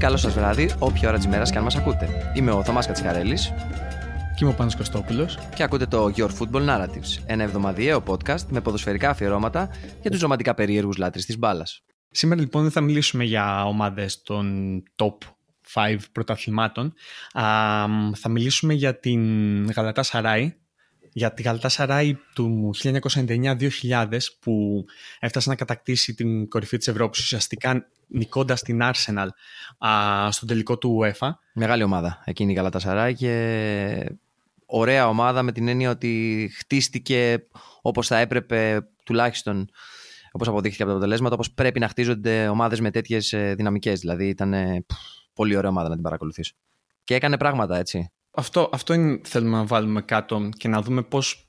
καλό σας βράδυ, όποια ώρα της μέρας και αν μας ακούτε. Είμαι ο Θωμάς Κατσικαρέλης. Και είμαι ο Πάνος Κωστόπουλος. Και ακούτε το Your Football Narratives, ένα εβδομαδιαίο podcast με ποδοσφαιρικά αφιερώματα για τους ρομαντικά περίεργους λάτρε της μπάλας. Σήμερα λοιπόν δεν θα μιλήσουμε για ομάδες των top 5 πρωταθλημάτων. Α, θα μιλήσουμε για την Γαλατά Σαράι, για τη Γαλατά Σαράι του 1999-2000 που έφτασε να κατακτήσει την κορυφή της Ευρώπης ουσιαστικά νικώντας την Arsenal α, στο τελικό του UEFA. Μεγάλη ομάδα. Εκείνη η Γαλατά Σαράι και ωραία ομάδα με την έννοια ότι χτίστηκε όπως θα έπρεπε τουλάχιστον όπως αποδείχθηκε από τα αποτελέσματα όπως πρέπει να χτίζονται ομάδες με τέτοιες ε, δυναμικές. Δηλαδή ήταν πολύ ωραία ομάδα να την παρακολουθείς. Και έκανε πράγματα έτσι. Αυτό, αυτό είναι, θέλουμε να βάλουμε κάτω και να δούμε πώς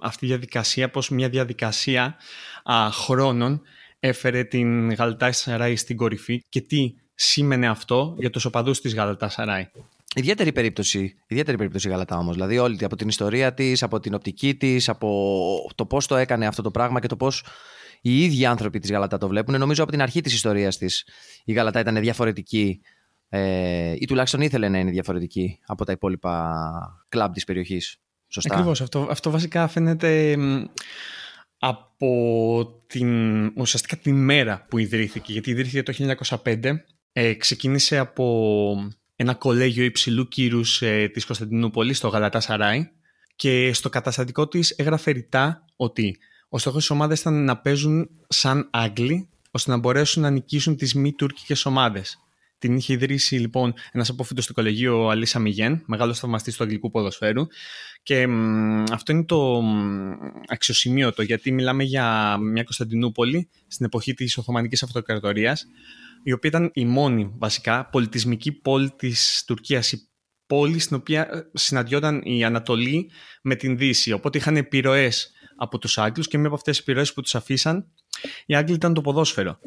αυτή η διαδικασία, πώς μια διαδικασία α, χρόνων έφερε την Γαλατά Σαράι στην κορυφή και τι σήμαινε αυτό για τους οπαδούς της Γαλατά Σαράι. Ιδιαίτερη περίπτωση, ιδιαίτερη περίπτωση η Γαλατά όμως, δηλαδή όλη από την ιστορία της, από την οπτική της, από το πώς το έκανε αυτό το πράγμα και το πώς οι ίδιοι άνθρωποι της Γαλατά το βλέπουν. Νομίζω από την αρχή της ιστορίας της η Γαλατά ήταν διαφορετική ε, ή τουλάχιστον ήθελε να είναι διαφορετική από τα υπόλοιπα κλαμπ της περιοχής. Σωστά. Ακριβώς. Αυτό, αυτό βασικά φαίνεται από την, ουσιαστικά την μέρα που ιδρύθηκε. Γιατί ιδρύθηκε το 1905. Ε, ξεκίνησε από ένα κολέγιο υψηλού κύρους ε, της Κωνσταντινούπολης, στο Γαλατά Σαράι. Και στο καταστατικό της έγραφε ρητά ότι ο στόχος της ομάδας ήταν να παίζουν σαν Άγγλοι, ώστε να μπορέσουν να νικήσουν τις μη τουρκικές ομάδες. Την είχε ιδρύσει λοιπόν ένας απόφυτο του κολεγίου, ο Αλίσσα Μιγέν, μεγάλος θαυμαστής του αγγλικού ποδοσφαίρου. Και μ, αυτό είναι το αξιοσημείωτο, γιατί μιλάμε για μια Κωνσταντινούπολη στην εποχή της Οθωμανικής Αυτοκρατορίας, η οποία ήταν η μόνη βασικά πολιτισμική πόλη της Τουρκίας, η πόλη στην οποία ε, συναντιόταν η Ανατολή με την Δύση. Οπότε είχαν επιρροές από τους Άγγλους και μία από αυτές τις επιρροές που τους αφήσαν, οι Άγγλοι ήταν το ποδόσφαιρο.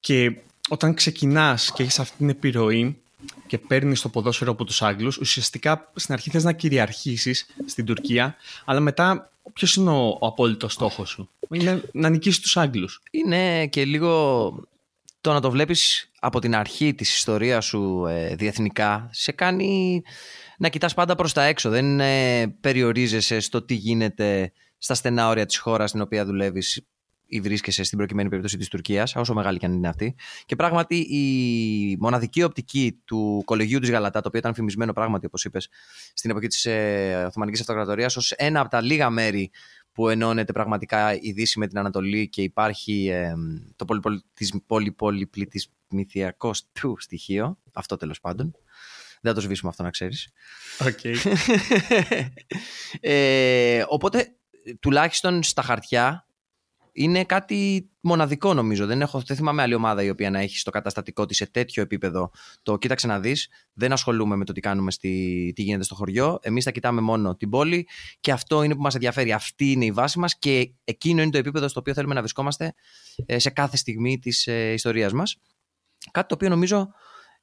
Και όταν ξεκινάς και έχεις αυτή την επιρροή και παίρνεις το ποδόσφαιρο από τους Άγγλους, ουσιαστικά στην αρχή θες να κυριαρχήσεις στην Τουρκία, αλλά μετά ποιος είναι ο, ο απόλυτος στόχος σου; Είναι να νικήσεις τους Άγγλους. Είναι και λίγο το να το βλέπεις από την αρχή της ιστορίας σου ε, διεθνικά, σε κάνει να κοιτάς πάντα προς τα έξω. Δεν ε, περιορίζεσαι στο τι γίνεται στα στενά όρια της χώρας στην οποία δουλεύεις ή βρίσκεσαι στην προκειμένη περίπτωση της Τουρκίας, όσο μεγάλη και αν είναι αυτή. Και πράγματι η μοναδική οπτική του κολεγίου της Γαλατά, το οποίο ήταν φημισμένο πράγματι, όπως είπες, στην εποχή της ε, Οθωμανικής Αυτοκρατορίας, ως ένα από τα λίγα μέρη που ενώνεται πραγματικά η Δύση με την Ανατολή και υπάρχει ε, το πολυπολιτισμικό του στοιχείο. Αυτό τέλος πάντων. Δεν θα το σβήσουμε αυτό να ξέρεις. Okay. ε, οπότε, τουλάχιστον στα χαρτιά, είναι κάτι μοναδικό νομίζω. Δεν, έχω, δεν θυμάμαι άλλη ομάδα η οποία να έχει στο καταστατικό της σε τέτοιο επίπεδο το κοίταξε να δεις. Δεν ασχολούμαι με το τι κάνουμε, στη, τι γίνεται στο χωριό. Εμείς θα κοιτάμε μόνο την πόλη και αυτό είναι που μας ενδιαφέρει. Αυτή είναι η βάση μας και εκείνο είναι το επίπεδο στο οποίο θέλουμε να βρισκόμαστε ε, σε κάθε στιγμή της ε, ιστορίας μας. Κάτι το οποίο νομίζω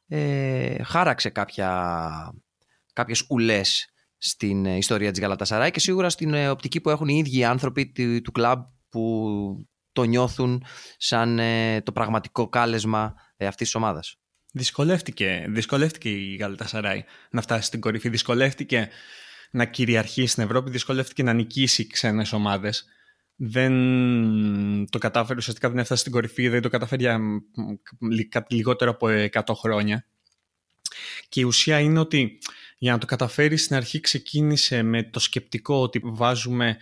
ε, χάραξε κάποια, κάποιες ουλές στην ε, ιστορία της Γαλατασαράη και σίγουρα στην οπτική που έχουν οι ίδιοι άνθρωποι του, του κλαμπ που το νιώθουν σαν ε, το πραγματικό κάλεσμα ε, αυτής της ομάδας. Δυσκολεύτηκε, δυσκολεύτηκε η Γαλατασαράη να φτάσει στην κορυφή. Δυσκολεύτηκε να κυριαρχήσει στην Ευρώπη. Δυσκολεύτηκε να νικήσει ξένες ομάδες. Δεν το κατάφερε, ουσιαστικά δεν έφτασε στην κορυφή, δεν το κατάφερε για λιγότερο από 100 χρόνια. Και η ουσία είναι ότι για να το καταφέρει στην αρχή ξεκίνησε με το σκεπτικό ότι βάζουμε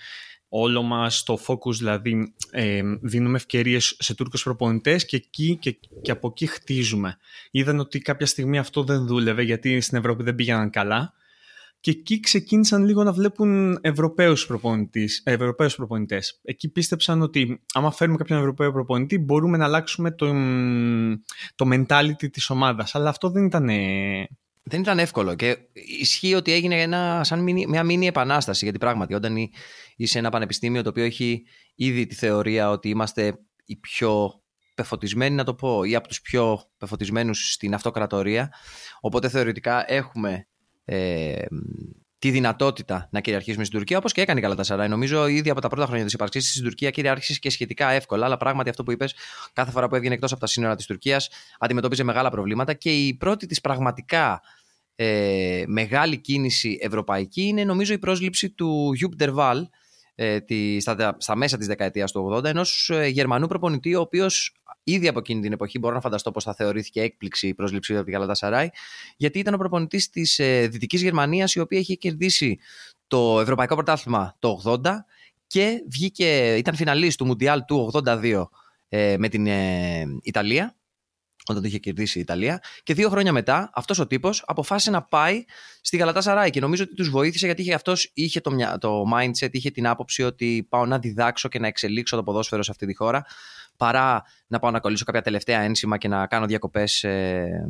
όλο μας το focus, δηλαδή ε, δίνουμε ευκαιρίες σε Τούρκους προπονητές και, εκεί, και, και από εκεί χτίζουμε. Είδαν ότι κάποια στιγμή αυτό δεν δούλευε γιατί στην Ευρώπη δεν πήγαιναν καλά και εκεί ξεκίνησαν λίγο να βλέπουν Ευρωπαίους, προπονητές. Ευρωπαίους προπονητές. Εκεί πίστεψαν ότι άμα φέρουμε κάποιον Ευρωπαίο προπονητή μπορούμε να αλλάξουμε το, το mentality της ομάδας. Αλλά αυτό δεν ήταν δεν ήταν εύκολο και ισχύει ότι έγινε ένα, σαν μια μήνυ επανάσταση γιατί πράγματι όταν είσαι ένα πανεπιστήμιο το οποίο έχει ήδη τη θεωρία ότι είμαστε οι πιο πεφωτισμένοι να το πω ή από τους πιο πεφωτισμένους στην αυτοκρατορία οπότε θεωρητικά έχουμε ε, τη δυνατότητα να κυριαρχήσουμε στην Τουρκία, όπως και έκανε η Καλατασαράι. Νομίζω ήδη από τα πρώτα χρόνια της ύπαρξής στην Τουρκία κυριάρχησε και σχετικά εύκολα. Αλλά πράγματι αυτό που είπες, κάθε φορά που έβγαινε εκτός από τα σύνορα της Τουρκίας, αντιμετώπιζε μεγάλα προβλήματα. Και η πρώτη της πραγματικά ε, μεγάλη κίνηση ευρωπαϊκή είναι νομίζω η πρόσληψη του Γιουπ Ντερβάλ ε, τη, στα, στα, μέσα της δεκαετίας του 80 ενός ε, Γερμανού προπονητή ο οποίος ήδη από εκείνη την εποχή μπορώ να φανταστώ πως θα θεωρήθηκε έκπληξη η πρόσληψη από την Καλατασαράη γιατί ήταν ο προπονητής της ε, Δυτικής Γερμανίας η οποία είχε κερδίσει το Ευρωπαϊκό Πρωτάθλημα το 80 και βγήκε, ήταν φιναλής του Μουντιάλ του 82 ε, με την ε, Ιταλία όταν το είχε κερδίσει η Ιταλία. Και δύο χρόνια μετά, αυτός ο τύπος αποφάσισε να πάει στη Γαλατά Σαράι. Και νομίζω ότι τους βοήθησε γιατί είχε αυτός είχε το, το mindset, είχε την άποψη ότι πάω να διδάξω και να εξελίξω το ποδόσφαιρο σε αυτή τη χώρα, παρά να πάω να κολλήσω κάποια τελευταία ένσημα και να κάνω διακοπές ε,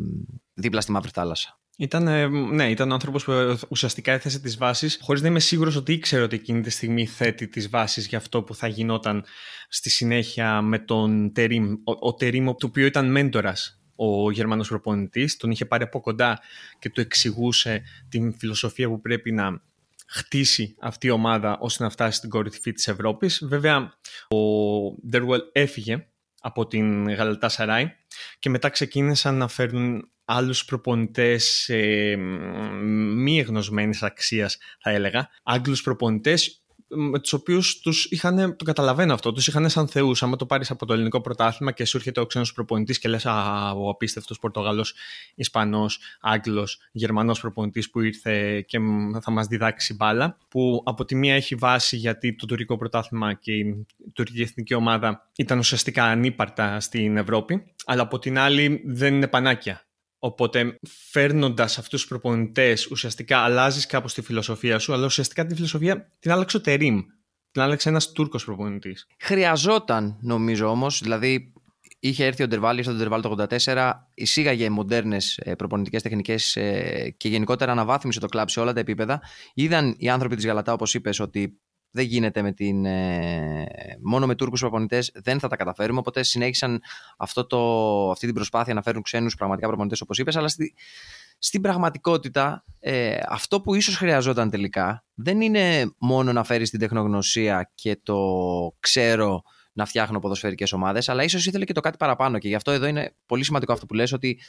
δίπλα στη Μαύρη Θάλασσα. Ήταν, ε, ναι, ήταν ο άνθρωπος που ε, ουσιαστικά έθεσε τις βάσεις, χωρίς να είμαι σίγουρος ότι ήξερε ότι εκείνη τη στιγμή θέτει τις βάσεις για αυτό που θα γινόταν στη συνέχεια με τον Τερίμ. Ο, ο Τερίμ, του οποίου ήταν μέντορας ο Γερμανός προπονητής, τον είχε πάρει από κοντά και του εξηγούσε την φιλοσοφία που πρέπει να χτίσει αυτή η ομάδα ώστε να φτάσει στην κορυφή της Ευρώπης. Βέβαια, ο Ντερουέλ έφυγε από την Γαλατά Σαράι και μετά ξεκίνησαν να φέρνουν άλλους προπονητές ε, μη εγνωσμένης αξίας θα έλεγα, Άγγλους προπονητές με τους οποίους τους είχαν, το καταλαβαίνω αυτό, τους είχαν σαν θεούς. Άμα το πάρεις από το ελληνικό πρωτάθλημα και σου έρχεται ο ξένος προπονητής και λες: Α, ο απίστευτος Πορτογαλό, Ισπανός, Άγγλος, Γερμανός προπονητής που ήρθε και θα μας διδάξει μπάλα. Που από τη μία έχει βάση γιατί το τουρκικό πρωτάθλημα και η τουρκική εθνική ομάδα ήταν ουσιαστικά ανύπαρτα στην Ευρώπη, αλλά από την άλλη δεν είναι πανάκια. Οπότε φέρνοντας αυτούς τους προπονητές, ουσιαστικά αλλάζεις κάπως τη φιλοσοφία σου, αλλά ουσιαστικά τη φιλοσοφία την άλλαξε ο Τερήμ. Την άλλαξε ένας Τούρκος προπονητής. Χρειαζόταν, νομίζω όμως, δηλαδή είχε έρθει ο Ντερβάλ, ήρθε ο Ντερβάλ το 84, εισήγαγε μοντέρνες προπονητικές τεχνικές ε, και γενικότερα αναβάθμισε το κλαμπ σε όλα τα επίπεδα. Είδαν οι άνθρωποι της Γαλατά, όπως είπες, ότι δεν γίνεται με την, ε, μόνο με Τούρκους προπονητές δεν θα τα καταφέρουμε. Οπότε συνέχισαν αυτό το, αυτή την προσπάθεια να φέρουν ξένους πραγματικά προπονητές όπως είπες. Αλλά στη, στην πραγματικότητα ε, αυτό που ίσως χρειαζόταν τελικά δεν είναι μόνο να φέρεις την τεχνογνωσία και το ξέρω να φτιάχνω ποδοσφαιρικές ομάδες αλλά ίσως ήθελε και το κάτι παραπάνω. Και γι' αυτό εδώ είναι πολύ σημαντικό αυτό που λες ότι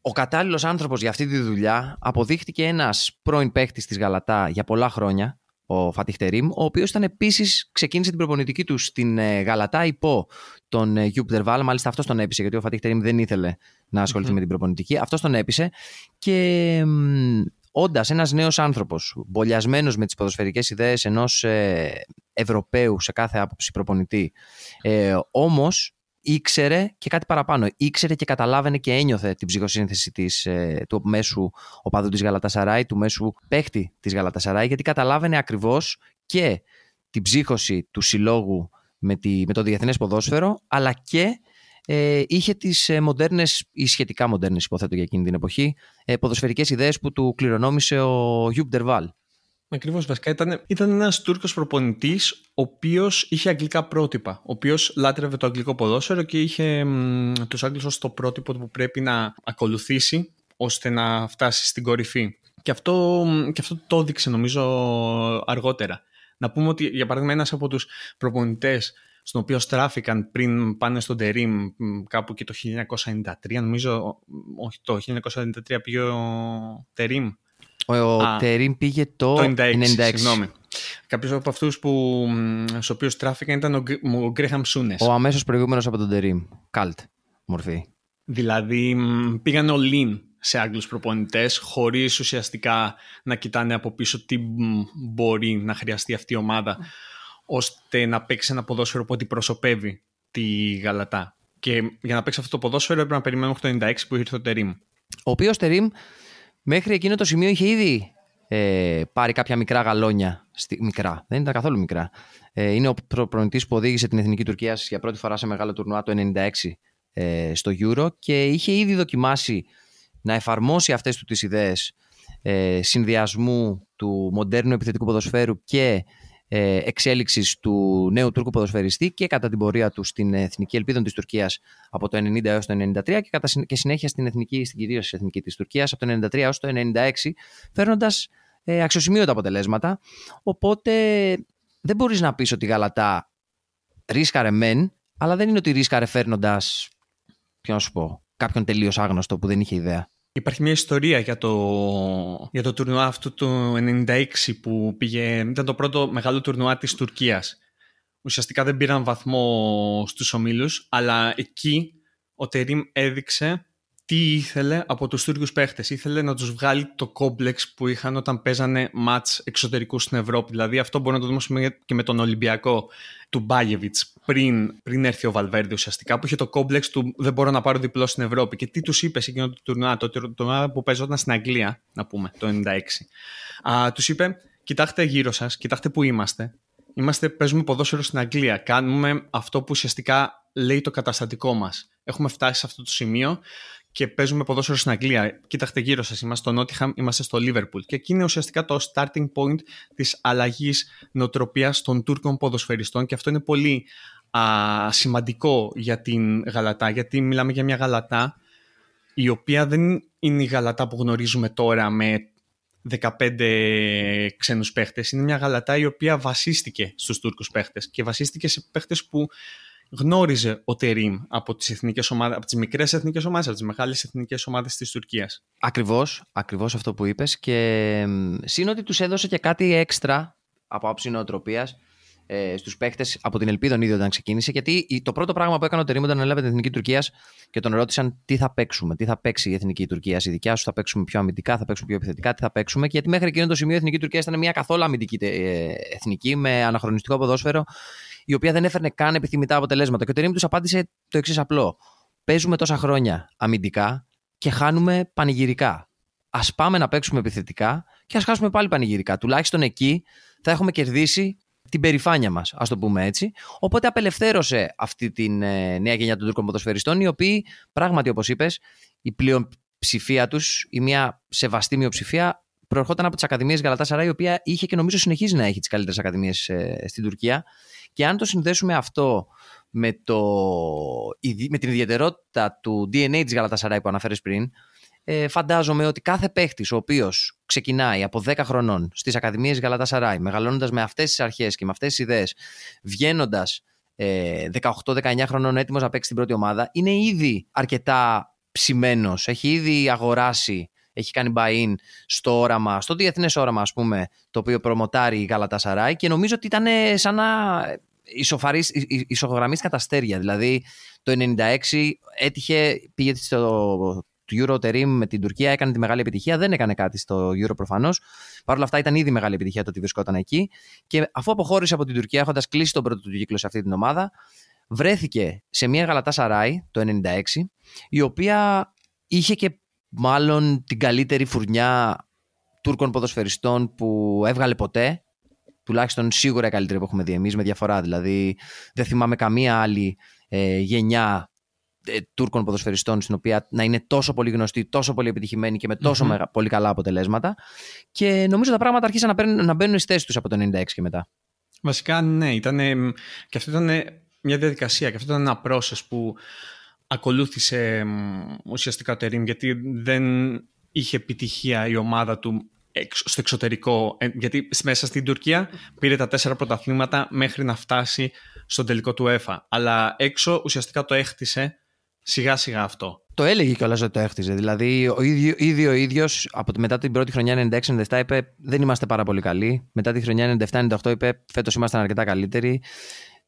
ο κατάλληλος άνθρωπος για αυτή τη δουλειά αποδείχτηκε ένας πρώην παίχτης της Γαλατά για πολλά χρόνια ο Φατίχ Τερίμ, ο οποίος ήταν επίσης ξεκίνησε την προπονητική του στην ε, Γαλατά υπό τον ε, Γιουπ Δερβάλ. Μάλιστα αυτός τον έπεισε, γιατί ο Φατίχ Τερίμ δεν ήθελε να ασχοληθει με την προπονητική. Αυτός τον έπεισε και όντας ένας νέος άνθρωπος, μπολιασμένος με τις ποδοσφαιρικές ιδέες ενός ε, Ευρωπαίου σε κάθε άποψη προπονητή, ε, όμως ήξερε και κάτι παραπάνω. Ήξερε και καταλάβαινε και ένιωθε την ψυχοσύνθεση της, ε, του μέσου οπαδού της Γαλατασαράη, του μέσου παίχτη της Γαλατασαράη, γιατί καταλάβαινε ακριβώς και την ψύχωση του συλλόγου με, τη, με το διεθνές ποδόσφαιρο, αλλά και ε, είχε τις ε, μοντέρνες ή σχετικά μοντέρνες υποθέτω για εκείνη την εποχή ε, ποδοσφαιρικές ιδέες που του κληρονόμησε ο Γιουπ Ντέρβαλ. Ακριβώς, βασικά ήταν, ήταν ένας Τούρκος προπονητής, ο οποίος είχε αγγλικά πρότυπα. Ο οποίος λάτρευε το αγγλικό ποδόσφαιρο και είχε τους Άγγλους ως το πρότυπο που πρέπει να ακολουθήσει ώστε να φτάσει στην κορυφή. Και αυτό, και αυτό το έδειξε νομίζω αργότερα. Να πούμε ότι για παράδειγμα ένας από τους προπονητές στον οποίο στράφηκαν πριν πάνε στον Τερίμ κάπου και το 1993, νομίζω, όχι το 1993 πήγε ο Τερίμ ο Α, Τερίμ πήγε το, το 96. 96. Συγγνώμη. Κάποιος από αυτούς που, στους οποίους τράφηκαν ήταν ο Γκρέχαμ Σούνες. Ο αμέσως προηγούμενος από τον Τερίμ. Καλτ μορφή. Δηλαδή πήγαν όλοι σε Άγγλους προπονητές χωρίς ουσιαστικά να κοιτάνε από πίσω τι μπορεί να χρειαστεί αυτή η ομάδα ώστε να παίξει ένα ποδόσφαιρο που αντιπροσωπεύει τη Γαλατά. Και για να παίξει αυτό το ποδόσφαιρο έπρεπε να περιμένουμε το 96 που ήρθε ο Τερίμ. Ο οποίος Τερίμ Μέχρι εκείνο το σημείο είχε ήδη ε, πάρει κάποια μικρά γαλόνια. Στη, μικρά, δεν ήταν καθόλου μικρά. Ε, είναι ο προπονητής που οδήγησε την Εθνική Τουρκία για πρώτη φορά σε μεγάλο τουρνουά το 1996 ε, στο Euro και είχε ήδη δοκιμάσει να εφαρμόσει αυτές του τις ιδέες ε, συνδυασμού του μοντέρνου επιθετικού ποδοσφαίρου και ε, εξέλιξης του νέου Τούρκου ποδοσφαιριστή και κατά την πορεία του στην Εθνική Ελπίδων της Τουρκίας από το 1990 έως το 1993 και, κατά, και συνέχεια στην, εθνική, στην κυρίως εθνική της Τουρκίας από το 1993 έως το 1996, φέρνοντας ε, αξιοσημείωτα αποτελέσματα. Οπότε δεν μπορείς να πεις ότι η Γαλατά ρίσκαρε μεν, αλλά δεν είναι ότι ρίσκαρε φέρνοντας. Ποιο να σου πω, κάποιον τελείως άγνωστο που δεν είχε ιδέα. Υπάρχει μια ιστορία για το, για το τουρνουά αυτού του 96 που πήγε, ήταν το πρώτο μεγάλο τουρνουά της Τουρκίας. Ουσιαστικά δεν πήραν βαθμό στους ομίλους, αλλά εκεί ο Τερίμ έδειξε τι ήθελε από τους Τούρκους παίχτες; Ήθελε να τους βγάλει το κόμπλεξ που είχαν όταν παίζανε μάτς εξωτερικού στην Ευρώπη. Δηλαδή αυτό μπορεί να το δούμε και με τον Ολυμπιακό του Μπάγεβιτς πριν, πριν έρθει ο Βαλβέρδη ουσιαστικά που είχε το κόμπλεξ του δεν μπορώ να πάρω διπλό στην Ευρώπη. Και τι τους είπε σε εκείνο το τουρνουά, το τουρνουά που παίζονταν στην Αγγλία, να πούμε, το 96. Α, τους είπε, κοιτάξτε γύρω σας, κοιτάξτε που είμαστε. Είμαστε, παίζουμε ποδόσφαιρο στην Αγγλία. Κάνουμε αυτό που ουσιαστικά λέει το καταστατικό μας. Έχουμε φτάσει σε αυτό το σημείο και παίζουμε ποδόσφαιρο στην Αγγλία. Κοίταξτε γύρω σας, είμαστε στο Νότιχαμ, είμαστε στο Λίβερπουλ. Και εκεί είναι ουσιαστικά το starting point της αλλαγής νοοτροπίας των Τούρκων ποδοσφαιριστών και αυτό είναι πολύ α, σημαντικό για την Γαλατά, γιατί μιλάμε για μια Γαλατά η οποία δεν είναι η Γαλατά που γνωρίζουμε τώρα με 15 ξένους παίχτες. Είναι μια Γαλατά η οποία βασίστηκε στους Τούρκους παίχτες και βασίστηκε σε παίχτες που γνώριζε ο Τερίμ από τις, εθνικές ομάδες, από τις μικρές εθνικές ομάδες, από τις μεγάλες εθνικές ομάδες της Τουρκίας. Ακριβώς, ακριβώς αυτό που είπες και σύν ότι τους έδωσε και κάτι έξτρα από άψη νοοτροπίας ε, στους παίχτες από την Ελπίδα ίδιο όταν ξεκίνησε. Γιατί το πρώτο πράγμα που έκανε ο Τερήμ όταν έλαβε την εθνική Τουρκίας και τον ρώτησαν τι θα παίξουμε, τι θα παίξει η εθνική Τουρκία. Η δικιά σου θα παίξουμε πιο αμυντικά, θα παίξουμε πιο επιθετικά, τι θα παίξουμε. Και γιατί μέχρι εκείνο το σημείο η εθνική Τουρκία ήταν μια καθόλου αμυντική ε, εθνική με αναχρονιστικό ποδόσφαιρο η οποία δεν έφερνε καν επιθυμητά αποτελέσματα. Και ο Τερήμ τους απάντησε το εξής απλό. Παίζουμε τόσα χρόνια αμυντικά και χάνουμε πανηγυρικά. Α πάμε να παίξουμε επιθετικά και ας χάσουμε πάλι πανηγυρικά. Τουλάχιστον εκεί θα έχουμε κερδίσει την περηφάνεια μας, ας το πούμε έτσι. Οπότε απελευθέρωσε αυτή τη ε, νέα γενιά των Τούρκων ποδοσφαιριστών, οι οποίοι πράγματι, όπως είπες, η πλειοψηφία τους, η μια σεβαστή μειοψηφία, προερχόταν από τις Ακαδημίες Γαλατά η οποία είχε και νομίζω συνεχίζει να έχει τις καλύτερες Ακαδημίες ε, στην Τουρκία. Και αν το συνδέσουμε αυτό με, το, με την ιδιαιτερότητα του DNA της Γαλατασαράη που αναφέρεις πριν, ε, φαντάζομαι ότι κάθε παίχτης ο οποίος ξεκινάει από 10 χρονών στις Ακαδημίες Γαλατασαράη, μεγαλώνοντας με αυτές τις αρχές και με αυτές τις ιδέες, βγαίνοντας ε, 18-19 χρονών έτοιμος να παίξει την πρώτη ομάδα, είναι ήδη αρκετά ψημένος. Έχει ήδη αγοράσει, έχει κάνει buy-in στο όραμα, στο διεθνές όραμα, ας πούμε, το οποίο προμοτάρει η Γαλατασαράη και νομίζω ότι ήταν σαν να ισογραμμίστηκαν τα αστέρια. Δηλαδή το 96 έτυχε, πήγε στο του Euro Terim με την Τουρκία έκανε τη μεγάλη επιτυχία. Δεν έκανε κάτι στο Euro προφανώς. Παρ' όλα αυτά ήταν ήδη μεγάλη επιτυχία το ότι βρισκόταν εκεί. Και αφού αποχώρησε από την Τουρκία, έχοντας κλείσει τον πρώτο του κύκλο σε αυτή την ομάδα, βρέθηκε σε μια γαλατά Σαράι το 96, η οποία είχε και μάλλον την καλύτερη φουρνιά Τούρκων ποδοσφαιριστών που έβγαλε ποτέ. Τουλάχιστον σίγουρα η καλύτερη που έχουμε δει εμείς, με διαφορά. Δηλαδή, δεν θυμάμαι καμία άλλη ε, γενιά ε, Τούρκων ποδοσφαιριστών στην οποία να είναι τόσο πολύ γνωστή, τόσο πολύ επιτυχημένη και με τοσο πολύ καλά αποτελέσματα. Και νομίζω τα πράγματα άρχισαν να, παίρνουν, να μπαίνουν στι θέσει τους από το 96 και μετά. Βασικά, ναι, ήταν, και αυτό ήταν μια διαδικασία και αυτό ήταν ένα process που ακολούθησε ουσιαστικά ο Τερίμ γιατί δεν είχε επιτυχία η ομάδα του στο εξωτερικό ε, γιατί μέσα στην Τουρκία πήρε τα τέσσερα πρωταθλήματα μέχρι να φτάσει στον τελικό του ΕΦΑ αλλά έξω ουσιαστικά το έχτισε σιγά σιγά αυτό. Το έλεγε κιόλας ότι το έχτιζε. Δηλαδή, ο ίδιο, ήδη ο ίδιος μετά την πρώτη χρονιά 96-97 είπε: Δεν είμαστε πάρα πολύ καλοί. Μετά τη χρονιά 97-98 είπε: Φέτος είμαστε αρκετά καλύτεροι.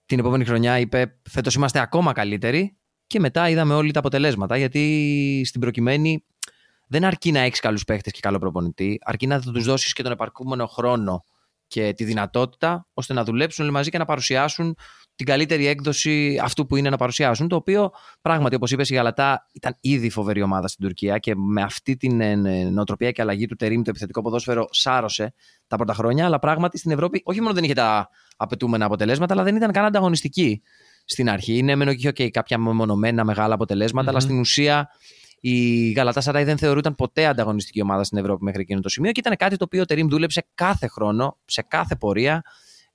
Την επόμενη χρονιά είπε: Φέτος είμαστε ακόμα καλύτεροι. Και μετά είδαμε όλοι τα αποτελέσματα. Γιατί στην προκειμένη δεν αρκεί να έχεις καλούς παίχτες και καλό προπονητή. Αρκεί να τους δώσεις και τον επαρκούμενο χρόνο και τη δυνατότητα ώστε να δουλέψουν όλοι μαζί και να παρουσιάσουν την καλύτερη έκδοση αυτού που είναι να παρουσιάσουν. Το οποίο πράγματι, όπως είπες, η Γαλατά ήταν ήδη φοβερή ομάδα στην Τουρκία και με αυτή την ε, νοοτροπία και αλλαγή του Τερήμ, το επιθετικό ποδόσφαιρο, σάρωσε τα πρώτα χρόνια. Αλλά πράγματι στην Ευρώπη όχι μόνο δεν είχε τα απαιτούμενα αποτελέσματα, αλλά δεν ήταν καν ανταγωνιστική στην αρχή. Είναι μεν και okay, κάποια μεμονωμένα μεγάλα αλλά στην ουσία η Γαλατά Σαράι δεν θεωρούταν ποτέ ανταγωνιστική ομάδα στην Ευρώπη μέχρι εκείνο το σημείο και ήταν κάτι το οποίο ο Τερήμ δούλεψε κάθε χρόνο, σε κάθε πορεία,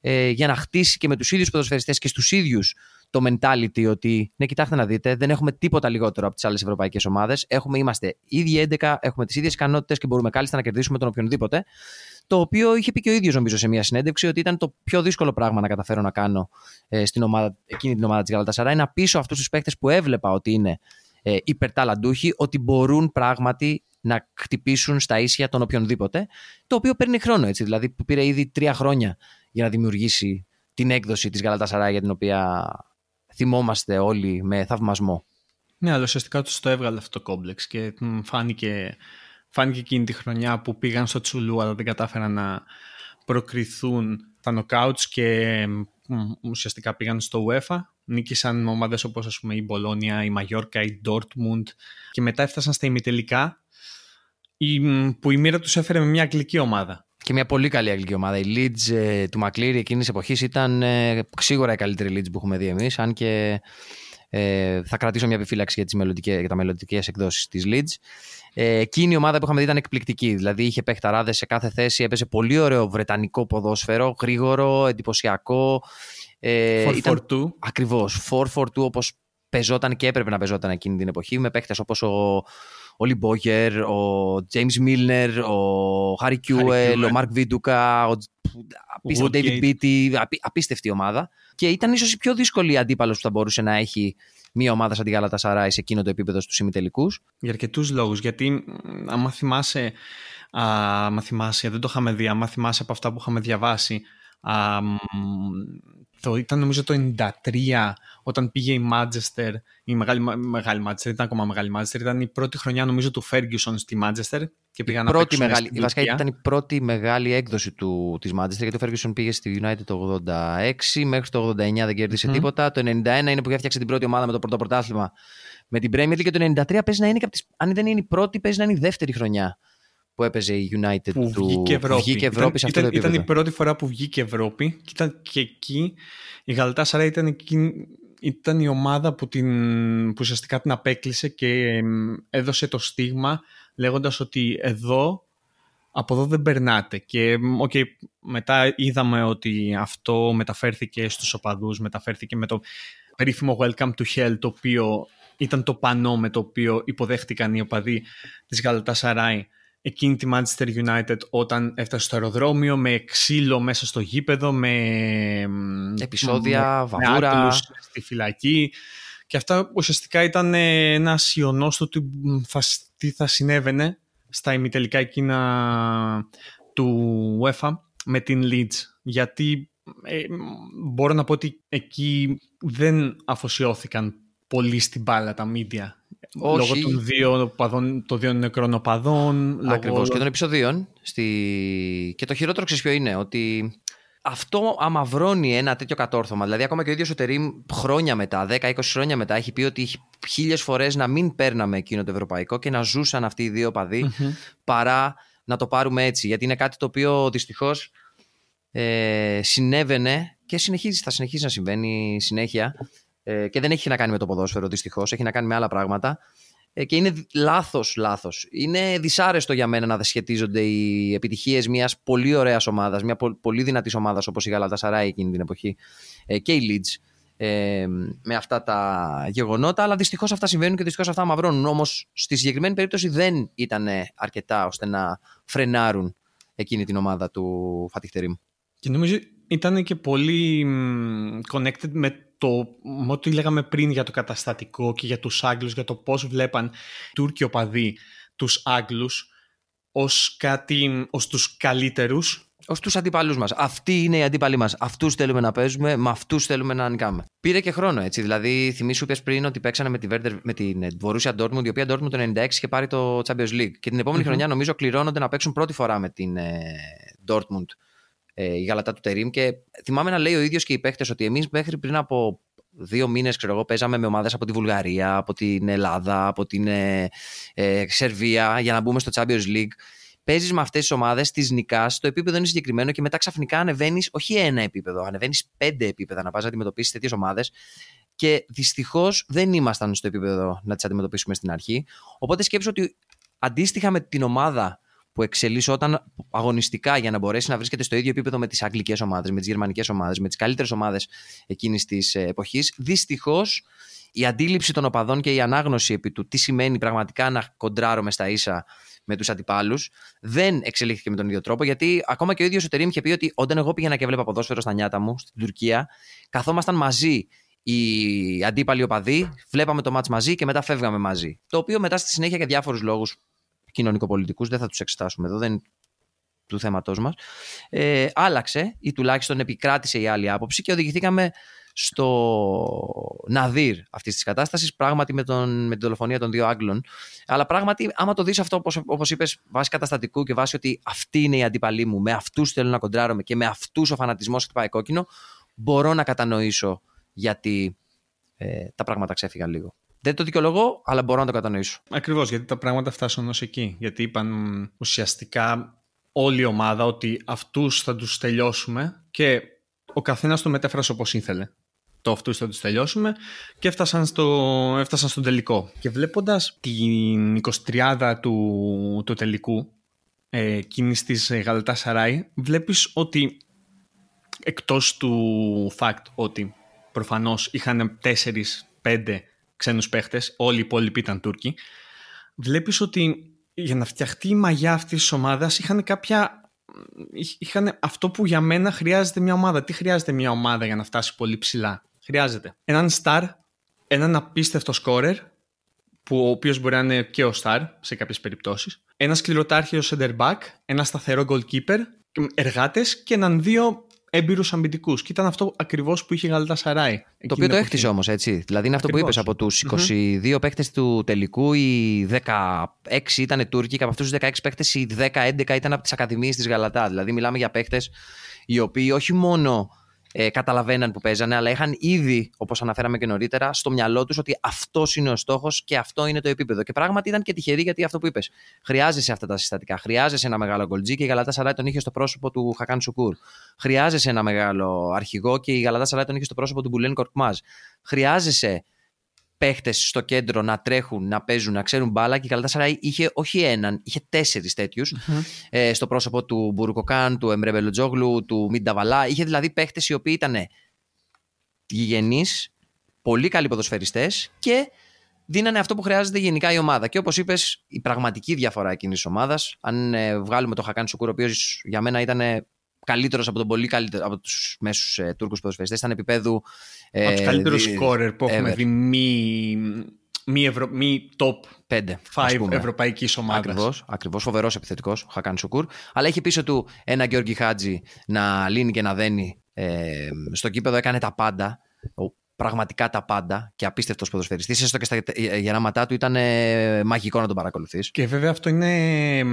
ε, για να χτίσει και με τους ίδιους ποδοσφαιριστές και στους ίδιους το mentality ότι ναι, κοιτάξτε να δείτε, δεν έχουμε τίποτα λιγότερο από τις άλλες ευρωπαϊκές ομάδες. Είμαστε ήδη 11, έχουμε τις ίδιες ικανότητες και μπορούμε κάλλιστα να κερδίσουμε τον οποιονδήποτε. Το οποίο είχε πει και ο ίδιος, νομίζω, σε μια συνέντευξη ότι ήταν το πιο δύσκολο πράγμα να καταφέρω να κάνω ε, στην ομάδα, εκείνη την ομάδα της Γαλατασαρά. Να πείσω αυτούς τους παίχτε που έβλεπα ότι είναι ε, υπερταλαντούχοι, ότι μπορούν πράγματι να χτυπήσουν στα ίσια τον οποιονδήποτε. Το οποίο παίρνει χρόνο έτσι. Δηλαδή, που πήρε ήδη τρία χρόνια για να δημιουργήσει την έκδοση της Γαλατασαρά για την οποία θυμόμαστε όλοι με θαυμασμό. Ναι, αλλά ουσιαστικά τους το έβγαλε αυτό το κόμπλεξ και φάνηκε Φάνηκε εκείνη τη χρονιά που πήγαν στο Τσουλού αλλά δεν κατάφεραν να προκριθούν τα νοκάουτς και ουσιαστικά πήγαν στο UEFA. Νίκησαν ομάδες όπως ας πούμε η Μπολόνια, η Μαγιόρκα, η Ντόρτμουντ και μετά έφτασαν στα ημιτελικά που η μοίρα τους έφερε με μια αγγλική ομάδα. Και μια πολύ καλή αγγλική ομάδα. Η Leeds ε, του Μακλήρη εκείνης τη εποχής ήταν ε, σίγουρα η καλύτερη Leeds που έχουμε δει εμείς. Αν και ε, θα κρατήσω μια επιφύλαξη για, τις για τα μελλοντικές εκδόσεις της Leeds. Ε, εκείνη η ομάδα που είχαμε δει ήταν εκπληκτική. Δηλαδή είχε παιχταράδες σε κάθε θέση, έπαιζε πολύ ωραίο βρετανικό ποδόσφαιρο, γρήγορο, εντυπωσιακό. Ε, 4-4-2. Ακριβώς. 4-4-2 όπως πεζόταν και έπρεπε να πεζόταν εκείνη την εποχή με παίχτες όπως ο, ο Λιμπόγερ, ο James Μίλνερ, ο Χάρι Κιούελ, ο Μαρκ Βίντουκα, ο David Beatty, απίστευτη ομάδα. Και ήταν ίσως η πιο δύσκολη αντίπαλος που θα μπορούσε να έχει μια ομάδα σαν τη Γάλατα Σαράι σε εκείνο το επίπεδο στους ημιτελικούς. Για αρκετούς λόγους. Γιατί, άμα θυμάσαι, άμα θυμάσαι, δεν το είχαμε δει, άμα θυμάσαι από αυτά που είχαμε διαβάσει, α, το, ήταν νομίζω το 93 όταν πήγε η Manchester, η μεγάλη, μεγάλη Manchester, ήταν ακόμα μεγάλη Manchester, ήταν η πρώτη χρονιά νομίζω του Ferguson στη Manchester και πήγαν να μεγάλη, Βασικά ήταν η πρώτη μεγάλη έκδοση του, της Manchester γιατί ο Ferguson πήγε στη United το 86 μέχρι το 89 δεν κέρδισε τίποτα. Το 91 είναι που έφτιαξε την πρώτη ομάδα με το πρώτο πρωτάθλημα με την Premier League και το 93 παίζει να είναι, αν δεν είναι η πρώτη παίζει να είναι η δεύτερη χρονιά που έπαιζε η United που του... βγήκε Ευρώπη. Βγήκε Ευρώπη ήταν, σε αυτό ήταν, το ήταν η πρώτη φορά που βγήκε Ευρώπη και ήταν και εκεί η Γαλατά Σαρά ήταν, εκεί, ήταν η ομάδα που, την, που ουσιαστικά την απέκλεισε και έδωσε το στίγμα λέγοντας ότι εδώ από εδώ δεν περνάτε. Και okay, μετά είδαμε ότι αυτό μεταφέρθηκε στους οπαδούς, μεταφέρθηκε με το περίφημο Welcome to Hell το οποίο ήταν το πανό με το οποίο υποδέχτηκαν οι οπαδοί της Σαράι εκείνη τη Manchester United όταν έφτασε στο αεροδρόμιο με ξύλο μέσα στο γήπεδο, με επεισόδια, με, βαβούρα. στη φυλακή. Και αυτά ουσιαστικά ήταν ένας ιονός του τι θα συνέβαινε στα ημιτελικά εκείνα του UEFA με την Leeds. Γιατί ε, μπορώ να πω ότι εκεί δεν αφοσιώθηκαν πολύ στην μπάλα τα μίντια όχι. Λόγω των δύο, παδών, των δύο νεκρών οπαδών. Ακριβώς λόγω... και των επεισοδίων. Στη... Και το χειρότερο ξέρεις ποιο είναι, ότι αυτό αμαυρώνει ένα τέτοιο κατόρθωμα. Δηλαδή, ακόμα και ο ίδιος ο Τερήμ χρόνια μετά, 10-20 χρόνια μετά, έχει πει ότι χίλιες φορές να μην παίρναμε εκείνο το ευρωπαϊκό και να ζούσαν αυτοί οι δύο παρά να το πάρουμε έτσι. Γιατί είναι κάτι το οποίο δυστυχώς ε, συνέβαινε και συνεχίζει, θα συνεχίσει να συμβαίνει συνέχεια ε, και δεν έχει να κάνει με το ποδόσφαιρο δυστυχώς, έχει να κάνει με άλλα πράγματα. Ε, και είναι λάθος, λάθος. Είναι δυσάρεστο για μένα να σχετίζονται οι επιτυχίες μιας πολύ ωραίας ομάδας, μια πολύ δυνατής ομάδας όπως η Γαλατασαράη εκείνη την εποχή ε, και η Leeds ε, με αυτά τα γεγονότα. Αλλά δυστυχώς αυτά συμβαίνουν και δυστυχώς αυτά μαυρώνουν. Όμως στη συγκεκριμένη περίπτωση δεν ήταν αρκετά ώστε να φρενάρουν εκείνη την ομάδα του Φατιχτερήμ. Και νομίζω ήταν και πολύ connected με το ό,τι λέγαμε πριν για το καταστατικό και για τους Άγγλους, για το πώς βλέπαν Τούρκοι οπαδοί τους Άγγλους ως κάτι, ως τους καλύτερους Ω τους αντίπαλου μας. Αυτοί είναι οι αντίπαλοι μας. Αυτούς θέλουμε να παίζουμε, με αυτούς θέλουμε να νικάμε. Πήρε και χρόνο έτσι. Δηλαδή, θυμήσου πε πριν ότι παίξανε με, τη Werder, με την Borussia Dortmund, η οποία Dortmund το 96 είχε πάρει το Champions League. Και την επομενη χρονιά, νομίζω, κληρώνονται να παίξουν πρώτη φορά με την ε, Dortmund ε, η γαλατά του Τερίμ. Και θυμάμαι να λέει ο ίδιος και οι παίχτε ότι εμείς μέχρι πριν από δύο μήνες, ξέρω εγώ, παίζαμε με ομάδες από τη Βουλγαρία, από την Ελλάδα, από την ε, ε, Σερβία για να μπούμε στο Champions League. Παίζεις με αυτές τις ομάδες, τις νικάς, το επίπεδο είναι συγκεκριμένο και μετά ξαφνικά ανεβαίνεις όχι ένα επίπεδο, ανεβαίνεις πέντε επίπεδα να πας να αντιμετωπίσεις τέτοιες ομάδες. Και δυστυχώς δεν ήμασταν στο επίπεδο να τις αντιμετωπίσουμε στην αρχή. Οπότε σκέψω ότι αντίστοιχα με την ομάδα που εξελίσσονταν αγωνιστικά για να μπορέσει να βρίσκεται στο ίδιο επίπεδο με τις αγγλικές ομάδες, με τις γερμανικές ομάδες, με τις καλύτερες ομάδες εκείνης της εποχής. Δυστυχώς η αντίληψη των οπαδών και η ανάγνωση επί του τι σημαίνει πραγματικά να κοντράρουμε στα ίσα με τους αντιπάλους δεν εξελίχθηκε με τον ίδιο τρόπο. Γιατί ακόμα και ο ίδιος ο Τερήμ είχε πει ότι όταν εγώ πήγαινα και έβλεπα ποδόσφαιρο στα νιάτα μου στην Τουρκία, καθόμασταν μαζί οι αντίπαλοι οπαδοί, βλέπαμε το μάτς μαζί και μετά φεύγαμε μαζί. Το οποίο μετά στη συνέχεια για διάφορους λόγους κοινωνικοπολιτικούς, δεν θα τους εξετάσουμε εδώ, δεν του θέματός μας, ε, άλλαξε ή τουλάχιστον επικράτησε η άλλη άποψη και οδηγηθήκαμε στο ναδύρ αυτής της κατάστασης, πράγματι με, τον, με την δολοφονία των δύο Άγγλων. Αλλά πράγματι, άμα το δεις αυτό, όπως είπες, βάσει καταστατικού και βάσει ότι αυτοί είναι οι αντίπαλοι μου, με αυτούς θέλω να κοντράρομαι και με αυτούς ο φανατισμός χτυπάει κόκκινο, μπορώ να κατανοήσω γιατί ε, τα πράγματα ξέφυγαν λίγο. Δεν το δικαιολογώ, αλλά μπορώ να το κατανοήσω. Ακριβώς, γιατί τα πράγματα φτάσαν ως εκεί. Γιατί είπαν ουσιαστικά όλη η ομάδα ότι αυτούς θα τους τελειώσουμε και ο καθένας το μετέφρασε όπως ήθελε το αυτούς θα τους τελειώσουμε και έφτασαν, στο, έφτασαν στον τελικό. Και βλέποντας την 23 του, του τελικού ε, εκείνης της Γαλατά Σαράι βλέπεις ότι εκτός του fact ότι προφανώς είχαν 4-5 ξένους παίχτες, όλοι οι υπόλοιποι ήταν Τούρκοι, βλέπεις ότι για να φτιαχτεί η μαγιά αυτής της ομάδας είχαν κάποια είχαν αυτό που για μένα χρειάζεται μια ομάδα. Τι χρειάζεται μια ομάδα για να φτάσει πολύ ψηλά; Χρειάζεται έναν star, έναν απίστευτο scorer, που ο οποίος μπορεί να είναι και ο star σε κάποιες περιπτώσεις, ένα σκληροτάρχιο center back, ένα σταθερό goalkeeper, εργάτες και έναν δύο έμπειρους αμυντικούς. Και ήταν αυτό ακριβώς που είχε η Γαλατά Σαράι. Το οποίο το έχτισε όμως, έτσι. Δηλαδή είναι αυτό που είπες. Από τους 22 mm παίκτες του τελικού, οι 16 ήταν Τούρκοι και από αυτούς τους 16 παίκτες, οι 10-11 ήταν από τις Ακαδημίες της Γαλατά. Δηλαδή μιλάμε για παίκτες οι οποίοι όχι μόνο ε, καταλαβαίναν που παίζανε, αλλά είχαν ήδη, όπως αναφέραμε και νωρίτερα, στο μυαλό τους ότι αυτός είναι ο στόχος και αυτό είναι το επίπεδο. Και πράγματι ήταν και τυχερή γιατί αυτό που είπες. Χρειάζεσαι αυτά τα συστατικά. Χρειάζεσαι ένα μεγάλο γκολτζί και η Γαλατά Σαράι τον είχε στο πρόσωπο του Χακάν Σουκούρ. Χρειάζεσαι ένα μεγάλο αρχηγό και η Γαλατά Σαράι τον είχε στο πρόσωπο του Μπουλέν Κορκμάζ. Χρειάζεσαι παίχτες στο κέντρο να τρέχουν, να παίζουν, να ξέρουν μπάλα και η Καλατάσαράι είχε όχι έναν, είχε τέσσερις ε, στο πρόσωπο του Μπουρουκοκάν, του Εμπρεμπελοτζόγλου, του Μινταβαλά. Είχε δηλαδή παίχτες οι οποίοι ήταν γηγενείς, πολύ καλοί ποδοσφαιριστές και δίνανε αυτό που χρειάζεται γενικά η ομάδα. Και όπως είπες, η πραγματική διαφορά εκείνης της ομάδας, αν ε, βγάλουμε το Χακάν Σουκούρ, ο οποίος για μένα ήταν καλύτερος από τον πολύ καλύτερο από τους μέσους ε, Τούρκους ποδοσφαιριστές. Ήταν επίπεδου. Ε, από τους καλύτερους σκόρερ που έχουμε δει μη, μη, ευρω... μη top 5 ευρωπαϊκής ομάδας. Ακριβώς, ακριβώς, φοβερός επιθετικός ο Χακάν Σουκούρ. Αλλά έχει πίσω του ένα Γιώργη Χάτζη να λύνει και να δένει. Ε, στο κήπεδο έκανε τα πάντα πραγματικά τα πάντα και απίστευτος ποδοσφαιριστής. Έστω και στα γεράματά του ήταν ε, μαγικό να τον παρακολουθείς. Και βέβαια αυτό είναι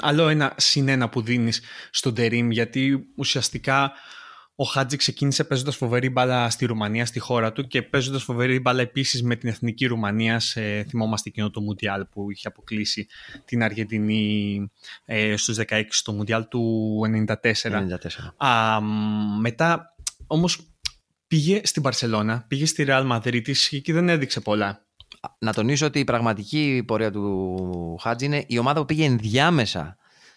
άλλο ένα συνένα που δίνεις στον Τερίμ, γιατί ουσιαστικά ο Χάτζη ξεκίνησε παίζοντας φοβερή μπάλα στη Ρουμανία, στη χώρα του και παίζοντας φοβερή μπάλα επίσης με την εθνική Ρουμανία. Σε, θυμόμαστε εκείνο το Μουντιάλ που είχε αποκλείσει την Αργεντινή ε, στους 16 στο Μουντιάλ του 1994. 94. μετά όμως πήγε στην Παρσελώνα, πήγε στη Real Madrid και εκεί δεν έδειξε πολλά. Να τονίσω ότι η πραγματική πορεία του Χάτζ είναι η ομάδα που πήγε ενδιάμεσα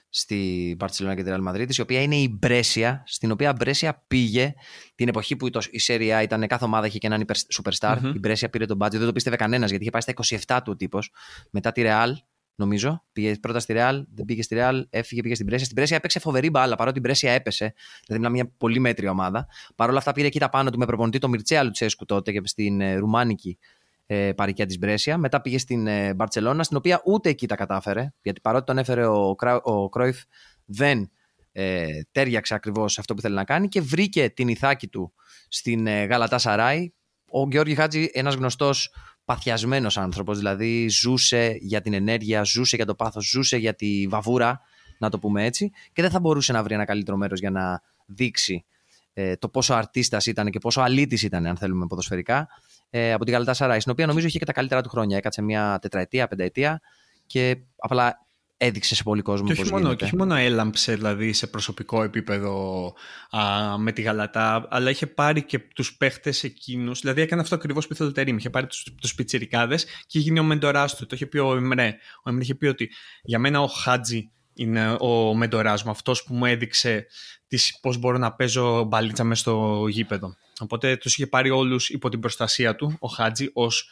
στη Παρσελώνα και τη Real Madrid, η οποία είναι η Μπρέσια, στην οποία Μπρέσια πήγε την εποχή που η Σέρια ήταν κάθε ομάδα είχε και έναν superstar. Η Μπρέσια πήρε τον μπάτζι, δεν το πίστευε κανένας γιατί είχε πάει στα 27 του ο τύπος. Μετά τη Real νομίζω. Πήγε πρώτα στη Ρεάλ, δεν πήγε στη Ρεάλ, έφυγε, πήγε στην Πρέσια. Στην Πρέσια έπαιξε φοβερή μπάλα, παρότι η Πρέσια έπεσε. Δηλαδή, μιλάμε μια πολύ μέτρια ομάδα. Παρ' όλα αυτά πήρε εκεί τα πάνω του με προπονητή το Μιρτσέα Λουτσέσκου τότε και στην ε, Ρουμάνικη ε, παρικιά της Μπρέσια. Μετά πήγε στην ε, Μπαρσελόνα, στην οποία ούτε εκεί τα κατάφερε. Γιατί παρότι τον έφερε ο, ο Κρόιφ, δεν ε, τέριαξε ακριβώς αυτό που θέλει να κάνει και βρήκε την ηθάκη του στην ε, Γαλατά Σαράι. Ο Γιώργη Χάτζη, ένας γνωστός παθιασμένος άνθρωπος. Δηλαδή, ζούσε για την ενέργεια, ζούσε για το πάθος, ζούσε για τη βαβούρα, να το πούμε έτσι, και δεν θα μπορούσε να βρει ένα καλύτερο μέρος για να δείξει ε, το πόσο αρτίστας ήταν και πόσο αλήτης ήταν, αν θέλουμε ποδοσφαιρικά, ε, από την Γαλατά Σαράι, στην οποία νομίζω είχε και τα καλύτερα του χρόνια. Έκατσε μια τετραετία, πενταετία και απλά έδειξε σε πολύ κόσμο. Και όχι, μόνο, και όχι μόνο έλαμψε δηλαδή σε προσωπικό επίπεδο α, με τη Γαλατά, αλλά είχε πάρει και τους παίχτες εκείνους. Δηλαδή έκανε αυτό ακριβώς που ήθελε ο Τερήμ. Είχε πάρει τους τους πιτσιρικάδες και γίνει ο μεντοράς του. Το είχε πει ο Εμρέ. Ο Εμρέ είχε πει ότι για μένα ο Χάτζη είναι ο μεντοράς μου, αυτός που μου έδειξε τις, πώς μπορώ να παίζω μπαλίτσα μέσα στο γήπεδο. Οπότε τους είχε πάρει όλους υπό την προστασία του, ο Χάτζη, ως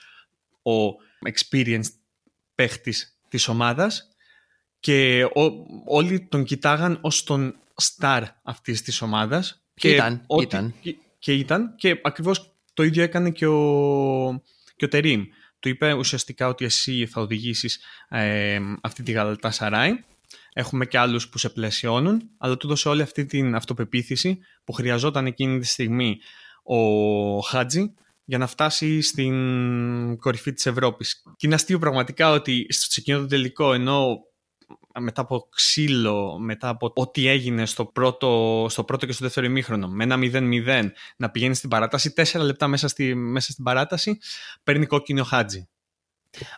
ο experienced παίχτης της ομάδας και όλοι τον κοιτάγαν ως τον star αυτής της ομάδας. Και, ήταν, ήταν. Και, και, ήταν και ακριβώς το ίδιο έκανε και ο, και ο Τερίμ. Του είπε ουσιαστικά ότι εσύ θα οδηγήσεις ε, αυτή τη Γαλατά Σαράι. Έχουμε και άλλους που σε πλαισιώνουν, αλλά του έδωσε όλη αυτή την αυτοπεποίθηση που χρειαζόταν εκείνη τη στιγμή ο Χάτζη για να φτάσει στην κορυφή της Ευρώπης. Και είναι αστείο πραγματικά ότι στο εκείνο το τελικό, ενώ μετά από ξύλο, μετά από ό,τι έγινε στο πρώτο, στο πρώτο και στο δεύτερο ημίχρονο, με ένα 0-0 να πηγαίνει στην παράταση, τέσσερα λεπτά μέσα, στη, μέσα στην παράταση, παίρνει κόκκινο Χάτζη.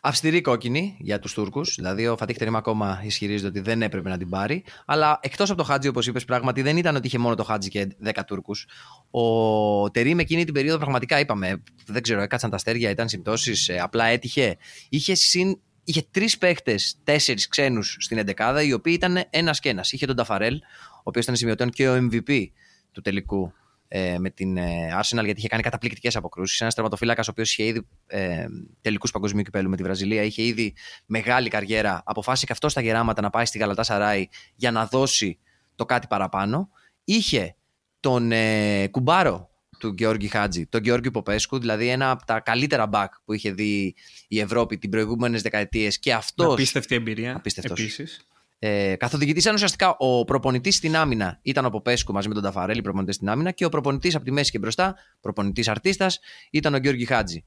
Αυστηρή κόκκινη για τους Τούρκους. Δηλαδή, ο Φατίχ Τερήμα ακόμα ισχυρίζεται ότι δεν έπρεπε να την πάρει. Αλλά εκτός από το Χάτζι, όπως είπες, πράγματι δεν ήταν ότι είχε μόνο το Χάτζι και 10 Τούρκους. Ο Τερήμ εκείνη την περίοδο πραγματικά είπαμε, δεν ξέρω, έκατσαν τα αστέρια, ήταν συμπτώσεις, ε, απλά έτυχε. Είχε συν είχε τρεις παίχτες, τέσσερις ξένους στην 11 οι οποίοι ήταν ένας και ένας. Είχε τον Ταφαρέλ, ο οποίος ήταν σημειωτέων και ο MVP του τελικού ε, με την ε, Arsenal, γιατί είχε κάνει καταπληκτικές αποκρούσεις. Ένας τερματοφύλακας, ο οποίος είχε ήδη ε, τελικούς παγκοσμίου κυπέλου με τη Βραζιλία, είχε ήδη μεγάλη καριέρα. Αποφάσισε και αυτός στα γεράματα να πάει στη Γαλατά Σαράι για να δώσει το κάτι παραπάνω. Είχε τον ε, Κουμπάρο, του Γεώργη Χάτζη, τον Γεώργη Ποπέσκου, δηλαδή ένα από τα καλύτερα back που είχε δει η Ευρώπη την προηγούμενες δεκαετίες και αυτό. Απίστευτη εμπειρία. Επίσης. Ε, καθοδηγητής ήταν ουσιαστικά ο προπονητής στην άμυνα ήταν ο Ποπέσκου μαζί με τον Ταφαρέλη, προπονητή στην άμυνα, και ο προπονητής από τη μέση και μπροστά, προπονητής αρτίστας, ήταν ο Γιώργη Χάτζη.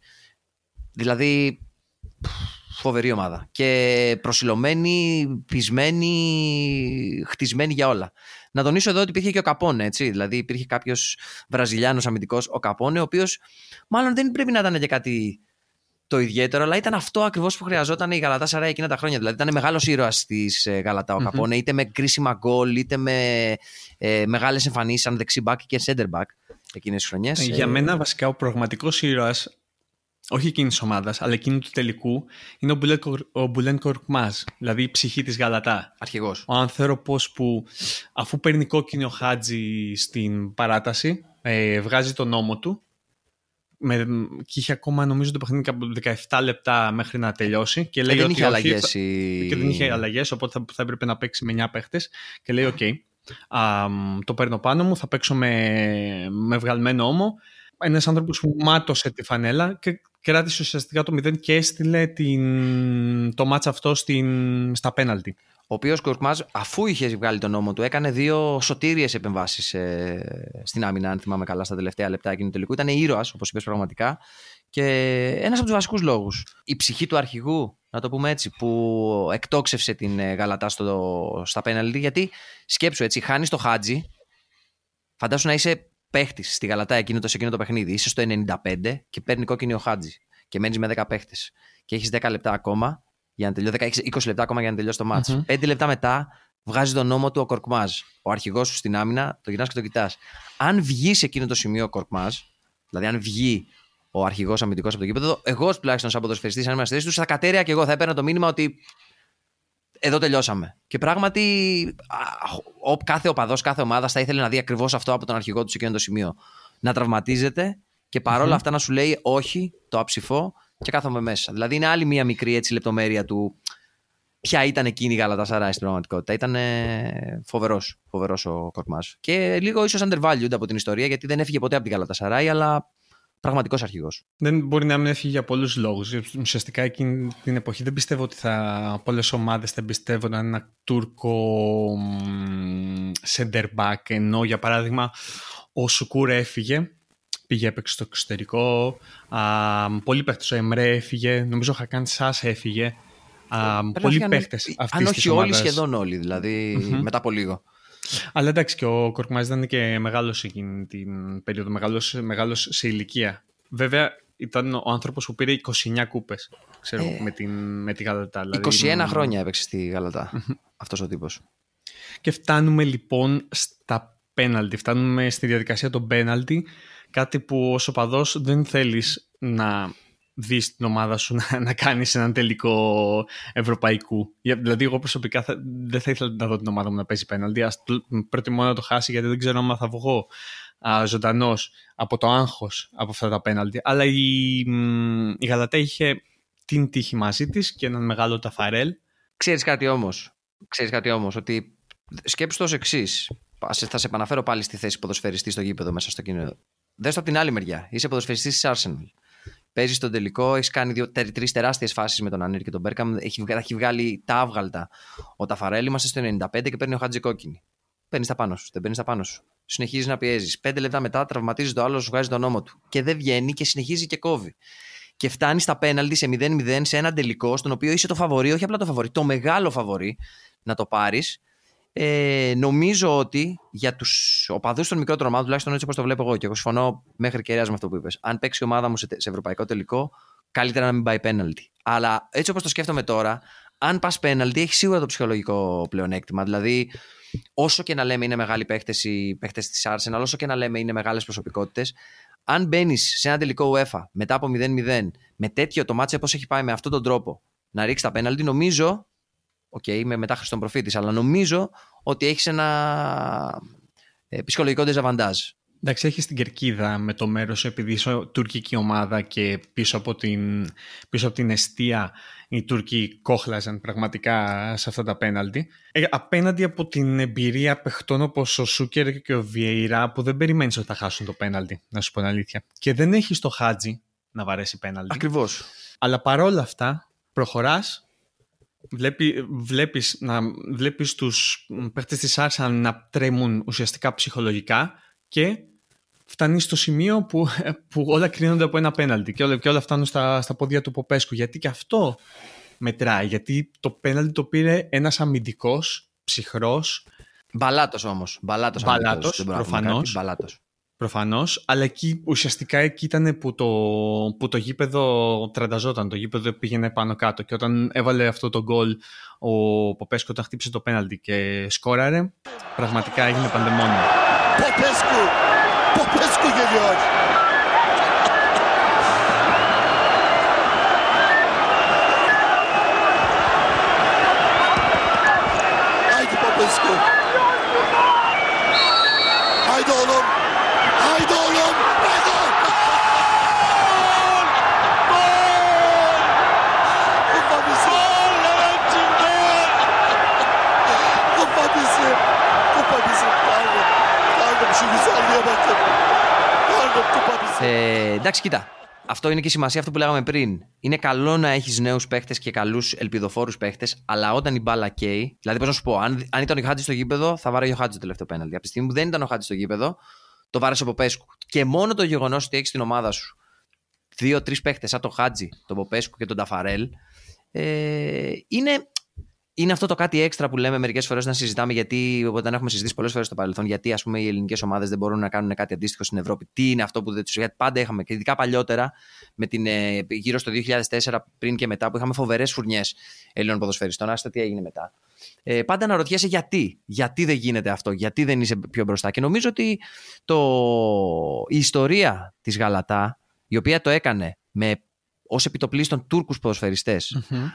Δηλαδή, φοβερή ομάδα. Και προσιλωμένη, πεισμένη, χτισμένη για όλα. Να τονίσω εδώ ότι υπήρχε και ο Καπόνε, έτσι. Δηλαδή υπήρχε κάποιος Βραζιλιάνος αμυντικός, ο Καπόνε, ο οποίος μάλλον δεν πρέπει να ήταν για κάτι το ιδιαίτερο, αλλά ήταν αυτό ακριβώς που χρειαζόταν η Γαλατά Σαρά εκείνα τα χρόνια. Δηλαδή ήταν μεγάλος ήρωας της ε, Γαλατά ο Καπόνε, είτε με κρίσιμα γκολ, είτε με ε, μεγάλες εμφανίσεις σαν δεξί μπακ και center back εκείνες τις χρονιές. Για μένα, βασικά, ο πραγματικός ήρωας όχι εκείνης της ομάδας, αλλά εκείνη του τελικού, είναι ο Μπουλέν Κορκμάζ, δηλαδή η ψυχή της Γαλατά. Αρχηγός. Ο άνθρωπος που αφού παίρνει κόκκινο χάτζι στην παράταση, ε, βγάζει τον νόμο του. Με, και είχε ακόμα νομίζω το παιχνίδι κάπου 17 λεπτά μέχρι να τελειώσει. Και, λέει και δεν ότι είχε αλλαγές. Και δεν είχε αλλαγές, οπότε θα, θα έπρεπε να παίξει με 9 παίχτες. Και λέει: Οκ, το παίρνω πάνω μου, θα παίξω με, με βγαλμένο ώμο ένας άνθρωπος που μάτωσε τη φανέλα και κράτησε ουσιαστικά το 0 και έστειλε την, το ματς αυτό στην, στα πέναλτι. Ο οποίος Κορκμάζ, αφού είχες βγάλει τον ώμο του, έκανε δύο σωτήριες επεμβάσεις ε, στην άμυνα, αν θυμάμαι καλά, στα τελευταία λεπτά εκείνου του τελικού. Ήταν ήρωας, όπως είπες πραγματικά. Και ένας από τους βασικούς λόγους. Η ψυχή του αρχηγού, να το πούμε έτσι, που εκτόξευσε την ε, Γαλατά στο, στα πέναλτι. Γιατί σκέψου έτσι, χάνεις το χάτζι. Φαντάσου να είσαι παίχτης στη Γαλατά εκείνο το, σε εκείνο το παιχνίδι. Είσαι στο 95 και παίρνει κόκκινη ο Χάτζης. Και μένεις με 10 παίχτες. Και έχεις 10 λεπτά ακόμα για να τελειώσει. 20 λεπτά ακόμα για να τελειώσει το μάτσο. Mm-hmm. 5 λεπτά μετά βγάζει τον νόμο του ο Κορκμάζ. Ο αρχηγός σου στην άμυνα, το γυρνάς και το κοιτάς. Αν βγει σε εκείνο το σημείο ο Κορκμάζ, δηλαδή αν βγει ο αρχηγός αμυντικός από το κήπεδο, εγώ τουλάχιστον σαν ποδοσφαιριστής, αν είμαι στη του, θα κατέρια και εγώ θα έπαιρνα το μήνυμα ότι εδώ τελειώσαμε. Και πράγματι, ο, κάθε οπαδός, κάθε ομάδας θα ήθελε να δει ακριβώς αυτό από τον αρχηγό του σε εκείνο το σημείο. Να τραυματίζεται και παρολα αυτά να σου λέει όχι, το αψηφό και κάθομαι μέσα. Δηλαδή είναι άλλη μία μικρή έτσι, λεπτομέρεια του ποια ήταν εκείνη η Γαλατά Σαράι στην πραγματικότητα. Ήταν φοβερός φοβερός ο Κορκμά. Και λίγο ίσως undervalued από την ιστορία γιατί δεν έφυγε ποτέ από την Γαλατά Σαράι, αλλά πραγματικός αρχηγός. Δεν μπορεί να μην έφυγε για πολλούς λόγους. Ουσιαστικά εκείνη την εποχή δεν πιστεύω ότι θα, πολλές ομάδες θα εμπιστεύονταν ένα Τούρκο center back. Ενώ για παράδειγμα ο Σουκούρ έφυγε. Πήγε έπαιξε στο εξωτερικό. Α, πολλοί παίχτες. Ο Εμρέ έφυγε. Νομίζω ο Χακάν Σάς έφυγε. Α, πολλοί παίχτες αυτής Αν όχι όλοι, σχεδόν όλοι. Δηλαδή μετά από λίγο. Αλλά εντάξει και ο Κορκμάζ ήταν και μεγάλος εκείνη την περίοδο, μεγάλος σε ηλικία. Βέβαια ήταν ο άνθρωπος που πήρε 29 κούπες ξέρω, ε, με, την, με τη Γαλατά. 21 δηλαδή, χρόνια έπαιξε στη Γαλατά αυτός ο τύπος. Και φτάνουμε λοιπόν στα πέναλτι. Φτάνουμε στη διαδικασία των πέναλτι. Κάτι που ως οπαδός δεν θέλεις να δεις την ομάδα σου να, να κάνεις έναν τελικό ευρωπαϊκού. Δηλαδή εγώ προσωπικά θα, δεν θα ήθελα να δω την ομάδα μου να παίζει πέναλτι. Ας προτιμώ να το χάσει γιατί δεν ξέρω αν θα βγω ζωντανός από το άγχος από αυτά τα πέναλτι. Αλλά η, η Γαλατέ είχε την τύχη μαζί της και έναν μεγάλο ταφαρέλ. Ξέρεις κάτι όμως, ξέρεις κάτι όμως, ότι σκέψου το εξής. Θα σε επαναφέρω πάλι στη θέση ποδοσφαιριστή στο γήπεδο μέσα στο κοινό. Δες το από την άλλη μεριά. Είσαι ποδοσφαιριστής της Arsenal. Παίζει στον τελικό, έχεις κάνει τρεις τεράστιες φάσεις με τον Ανίρ και τον Μπέρκαμ. Έχει, έχει βγάλει τα άβγαλτα. Ο Ταφαρέλ είμαστε στο 95 και παίρνει ο Χάτζη κόκκινη. Παίρνεις τα πάνω σου, δεν παίρνεις τα πάνω σου. Συνεχίζεις να πιέζεις. Πέντε λεπτά μετά τραυματίζεις το άλλο, σου βγάζει τον νόμο του. Και δεν βγαίνει και συνεχίζει και κόβει. Και φτάνει στα πέναλτι σε 0-0 σε ένα τελικό, στον οποίο είσαι το φαβορή, όχι απλά το φαβορή, το μεγάλο φαβορή να το πάρεις ε, νομίζω ότι για τους οπαδούς των μικρότερων ομάδων, τουλάχιστον έτσι όπως το βλέπω εγώ και εγώ συμφωνώ μέχρι κεραία με αυτό που είπες, αν παίξει η ομάδα μου σε, σε ευρωπαϊκό τελικό, καλύτερα να μην πάει πέναλτι. Αλλά έτσι όπως το σκέφτομαι τώρα, αν πας πέναλτι, έχει σίγουρα το ψυχολογικό πλεονέκτημα. Δηλαδή, όσο και να λέμε είναι μεγάλοι παίχτες οι παίχτες της Arsenal, όσο και να λέμε είναι μεγάλες προσωπικότητες, αν μπαίνεις σε ένα τελικό UEFA μετά από 0-0, με τέτοιο το ματς όπως έχει πάει με αυτόν τον τρόπο, να ρίξεις τα πέναλτι, νομίζω OK, okay, είμαι μετά Χριστόν Προφήτης, αλλά νομίζω ότι έχεις ένα ε, ψυχολογικό ντεζαβαντάζ. Εντάξει, έχεις την κερκίδα με το μέρος επειδή είσαι τουρκική ομάδα και πίσω από την, πίσω από την αιστεία οι Τούρκοι κόχλαζαν πραγματικά σε αυτά τα πέναλτι. Ε, απέναντι από την εμπειρία παιχτών όπως ο Σούκερ και ο Βιεϊρά που δεν περιμένεις ότι θα χάσουν το πέναλτι, να σου πω την αλήθεια. Και δεν έχεις το Χάτζι να βαρέσει πέναλτι. Ακριβώς. Αλλά παρόλα αυτά προχωράς Βλέπει, βλέπεις, να, βλέπεις τους παίχτες της Arsenal να τρέμουν ουσιαστικά ψυχολογικά και φτάνει στο σημείο που, που όλα κρίνονται από ένα πέναλτι και όλα, και όλα φτάνουν στα, στα πόδια του Ποπέσκου. Γιατί και αυτό μετράει γιατί το πέναλτι το πήρε ένας αμυντικός, ψυχρός. Μπαλάτος όμως, μπαλάτος, μπαλάτος προφανώς, μπαλάτος. Προφανώς, αλλά εκεί ουσιαστικά εκεί ήταν που το, που το γήπεδο τρανταζόταν, το γήπεδο πήγαινε πάνω κάτω. Και όταν έβαλε αυτό το γκολ ο Ποπέσκο, όταν χτύπησε το πέναλτι και σκόραρε, πραγματικά έγινε παντεμόνιο. Ποπέσκου! Ποπέσκου γελιός! Ε, εντάξει, κοίτα. Αυτό είναι και η σημασία αυτό που λέγαμε πριν. Είναι καλό να έχεις νέους παίχτες και καλούς ελπιδοφόρους παίχτες, αλλά όταν η μπάλα καίει. Δηλαδή, πώς να σου πω, αν, αν ήταν ο Χάτζη στο γήπεδο, θα βάραγε ο Χάτζη το τελευταίο πέναλτι. Από τη στιγμή που δεν ήταν ο Χάτζη στο γήπεδο, το βάρεσε από Ποπέσκου. Και μόνο το γεγονός ότι έχεις την ομάδα σου δύο-τρεις παίχτες σαν τον Χάτζι, τον Ποπέσκου και τον Ταφαρέλ, ε, είναι, είναι αυτό το κάτι έξτρα που λέμε μερικές φορές να συζητάμε, γιατί όταν έχουμε συζητήσει πολλές φορές στο παρελθόν, γιατί ας πούμε, οι ελληνικές ομάδες δεν μπορούν να κάνουν κάτι αντίστοιχο στην Ευρώπη. Τι είναι αυτό που δεν του. Γιατί πάντα είχαμε, και ειδικά παλιότερα, με την, ε, γύρω στο 2004 πριν και μετά, που είχαμε φοβερές φουρνιές Ελλήνων ποδοσφαιριστών. Άστα τι έγινε μετά ε, πάντα αναρωτιέσαι γιατί. Γιατί δεν γίνεται αυτό, γιατί δεν είσαι πιο μπροστά. Και νομίζω ότι το, η ιστορία της Γαλατά, η οποία το έκανε με ως επιτοπλίστων Τούρκους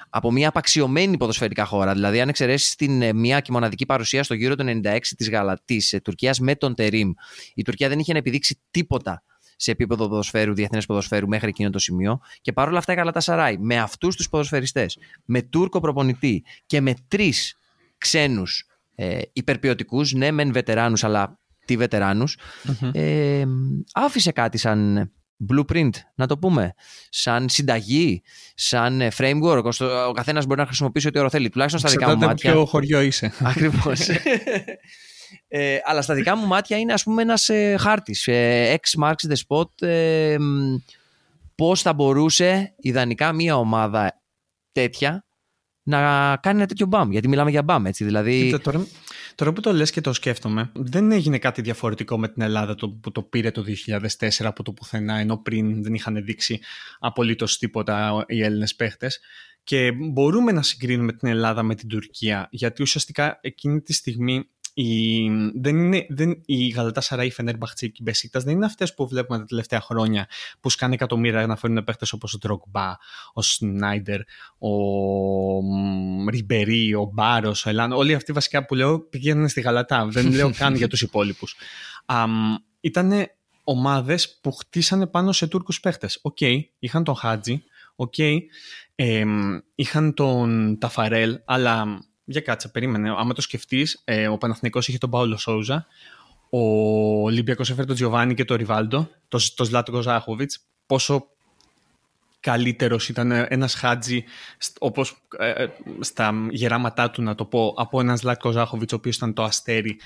από μια απαξιωμένη ποδοσφαιρικά χώρα. Δηλαδή, αν εξαιρέσεις την ε, μια και μοναδική παρουσία στο γύρο του 96 της Γαλατής ε, Τουρκίας με τον Τερήμ, η Τουρκία δεν είχε να επιδείξει τίποτα σε επίπεδο ποδοσφαίρου, διεθνές ποδοσφαίρου μέχρι εκείνο το σημείο. Και παρόλα αυτά η Γαλατά Σαράι με αυτούς τους ποδοσφαιριστές, με Τούρκο προπονητή και με τρεις ξένους ε, υπερποιωτικού, ναι, μεν βετεράνους, αλλά τι βετερανου ε, άφησε κάτι σαν blueprint, να το πούμε, σαν συνταγή, σαν ε, framework. Ο καθένας μπορεί να χρησιμοποιήσει ό,τι όρο θέλει, τουλάχιστον στα δικά μου μάτια. ποιο χωριό είσαι. Ακριβώς. ε, αλλά στα δικά μου μάτια είναι ας πούμε ένας ε, χάρτης, ε, ex marks the spot, ε, πώς θα μπορούσε ιδανικά μια ομάδα τέτοια να κάνει ένα τέτοιο μπαμ. Γιατί μιλάμε για μπαμ, έτσι. Δηλαδή... τώρα, τώρα που το λες και το σκέφτομαι, δεν έγινε κάτι διαφορετικό με την Ελλάδα το, που το πήρε το 2004 από το πουθενά, ενώ πριν δεν είχαν δείξει απολύτως τίποτα οι Έλληνες παίχτες. Και μπορούμε να συγκρίνουμε την Ελλάδα με την Τουρκία, γιατί ουσιαστικά εκείνη τη στιγμή η, δεν είναι, δεν, η Γαλατασαράι, η Φενέρμπαχτσε και η Μπεσίκτας δεν είναι αυτές που βλέπουμε τα τελευταία χρόνια που σκάνε εκατομμύρια να φέρουν παίχτες όπως ο Ντρογκμπά, ο Σνάιντερ, ο Ριμπερί, ο Μπάρος, ο Ελάνο. Όλοι αυτοί βασικά που λέω πηγαίνουν στη Γαλατά. δεν λέω καν για τους υπόλοιπους. Ήταν ομάδες που χτίσανε πάνω σε Τούρκους παίχτες. OK, okay, είχαν τον Χάτζι, OK, okay, ε, είχαν τον Ταφαρέλ, αλλά για κάτσε, περίμενε. Άμα το σκεφτείς, ε, ο Παναθηναϊκός είχε τον Πάολο Σόουζα, ο Ολυμπιακός έφερε τον Τζιοβάνι και τον Ριβάλντο, τον το Ζλάτκο Ζάχοβιτς. Πόσο καλύτερος ήταν ένας Χάτζι, όπως ε, ε, στα γεράματά του να το πω, από έναν Ζλάτκο Ζάχοβιτς, ο οποίος ήταν το αστέρι.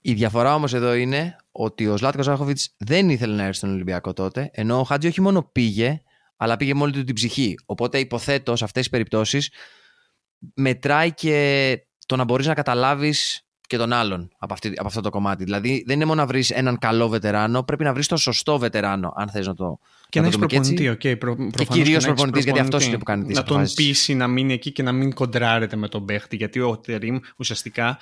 Η διαφορά όμως εδώ είναι ότι ο Ζλάτκο Ζάχοβιτς δεν ήθελε να έρθει στον Ολυμπιακό τότε, ενώ ο Χάτζι όχι μόνο πήγε, αλλά πήγε μόλι του την ψυχή. Οπότε υποθέτω σε αυτές τις περιπτώσεις μετράει και το να μπορείς να καταλάβεις και τον άλλον από, αυτή, από αυτό το κομμάτι. Δηλαδή δεν είναι μόνο να βρεις έναν καλό βετεράνο, πρέπει να βρεις τον σωστό βετεράνο, αν θες να το. Και να, έχεις προπονητή, okay, προ, Και κυρίως προπονητής, γιατί αυτός είναι που κάνει τις Να τον πείσει να μείνει εκεί και να μην κοντράρεται με τον παίχτη. Γιατί ο Τερήμ ουσιαστικά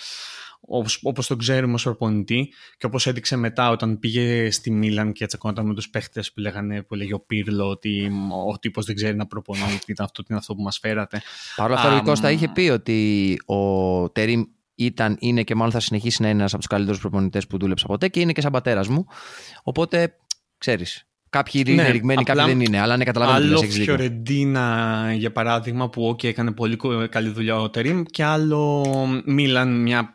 όπως, όπως τον ξέρουμε ως προπονητή και όπως έδειξε μετά όταν πήγε στη Μίλαν και τσακώνονταν με τους παίχτες που λέγανε που λέγε ο Πύρλο ότι ο τύπος δεν ξέρει να προπονεί ήταν αυτό, είναι αυτό που μας φέρατε. Παρ' όλα αυτά um, ο Κώστα είχε πει ότι ο Τερίμ ήταν, είναι και μάλλον θα συνεχίσει να είναι ένας από τους καλύτερους προπονητές που δούλεψα ποτέ και είναι και σαν πατέρας μου οπότε ξέρεις Κάποιοι είναι ναι, ρηγμένοι, κάποιοι δεν είναι. Αλλά ναι, καταλαβαίνω Άλλο Φιωρεντίνα, για παράδειγμα, που okay, έκανε πολύ καλή δουλειά ο Τερήμ, και άλλο Μίλαν, μια,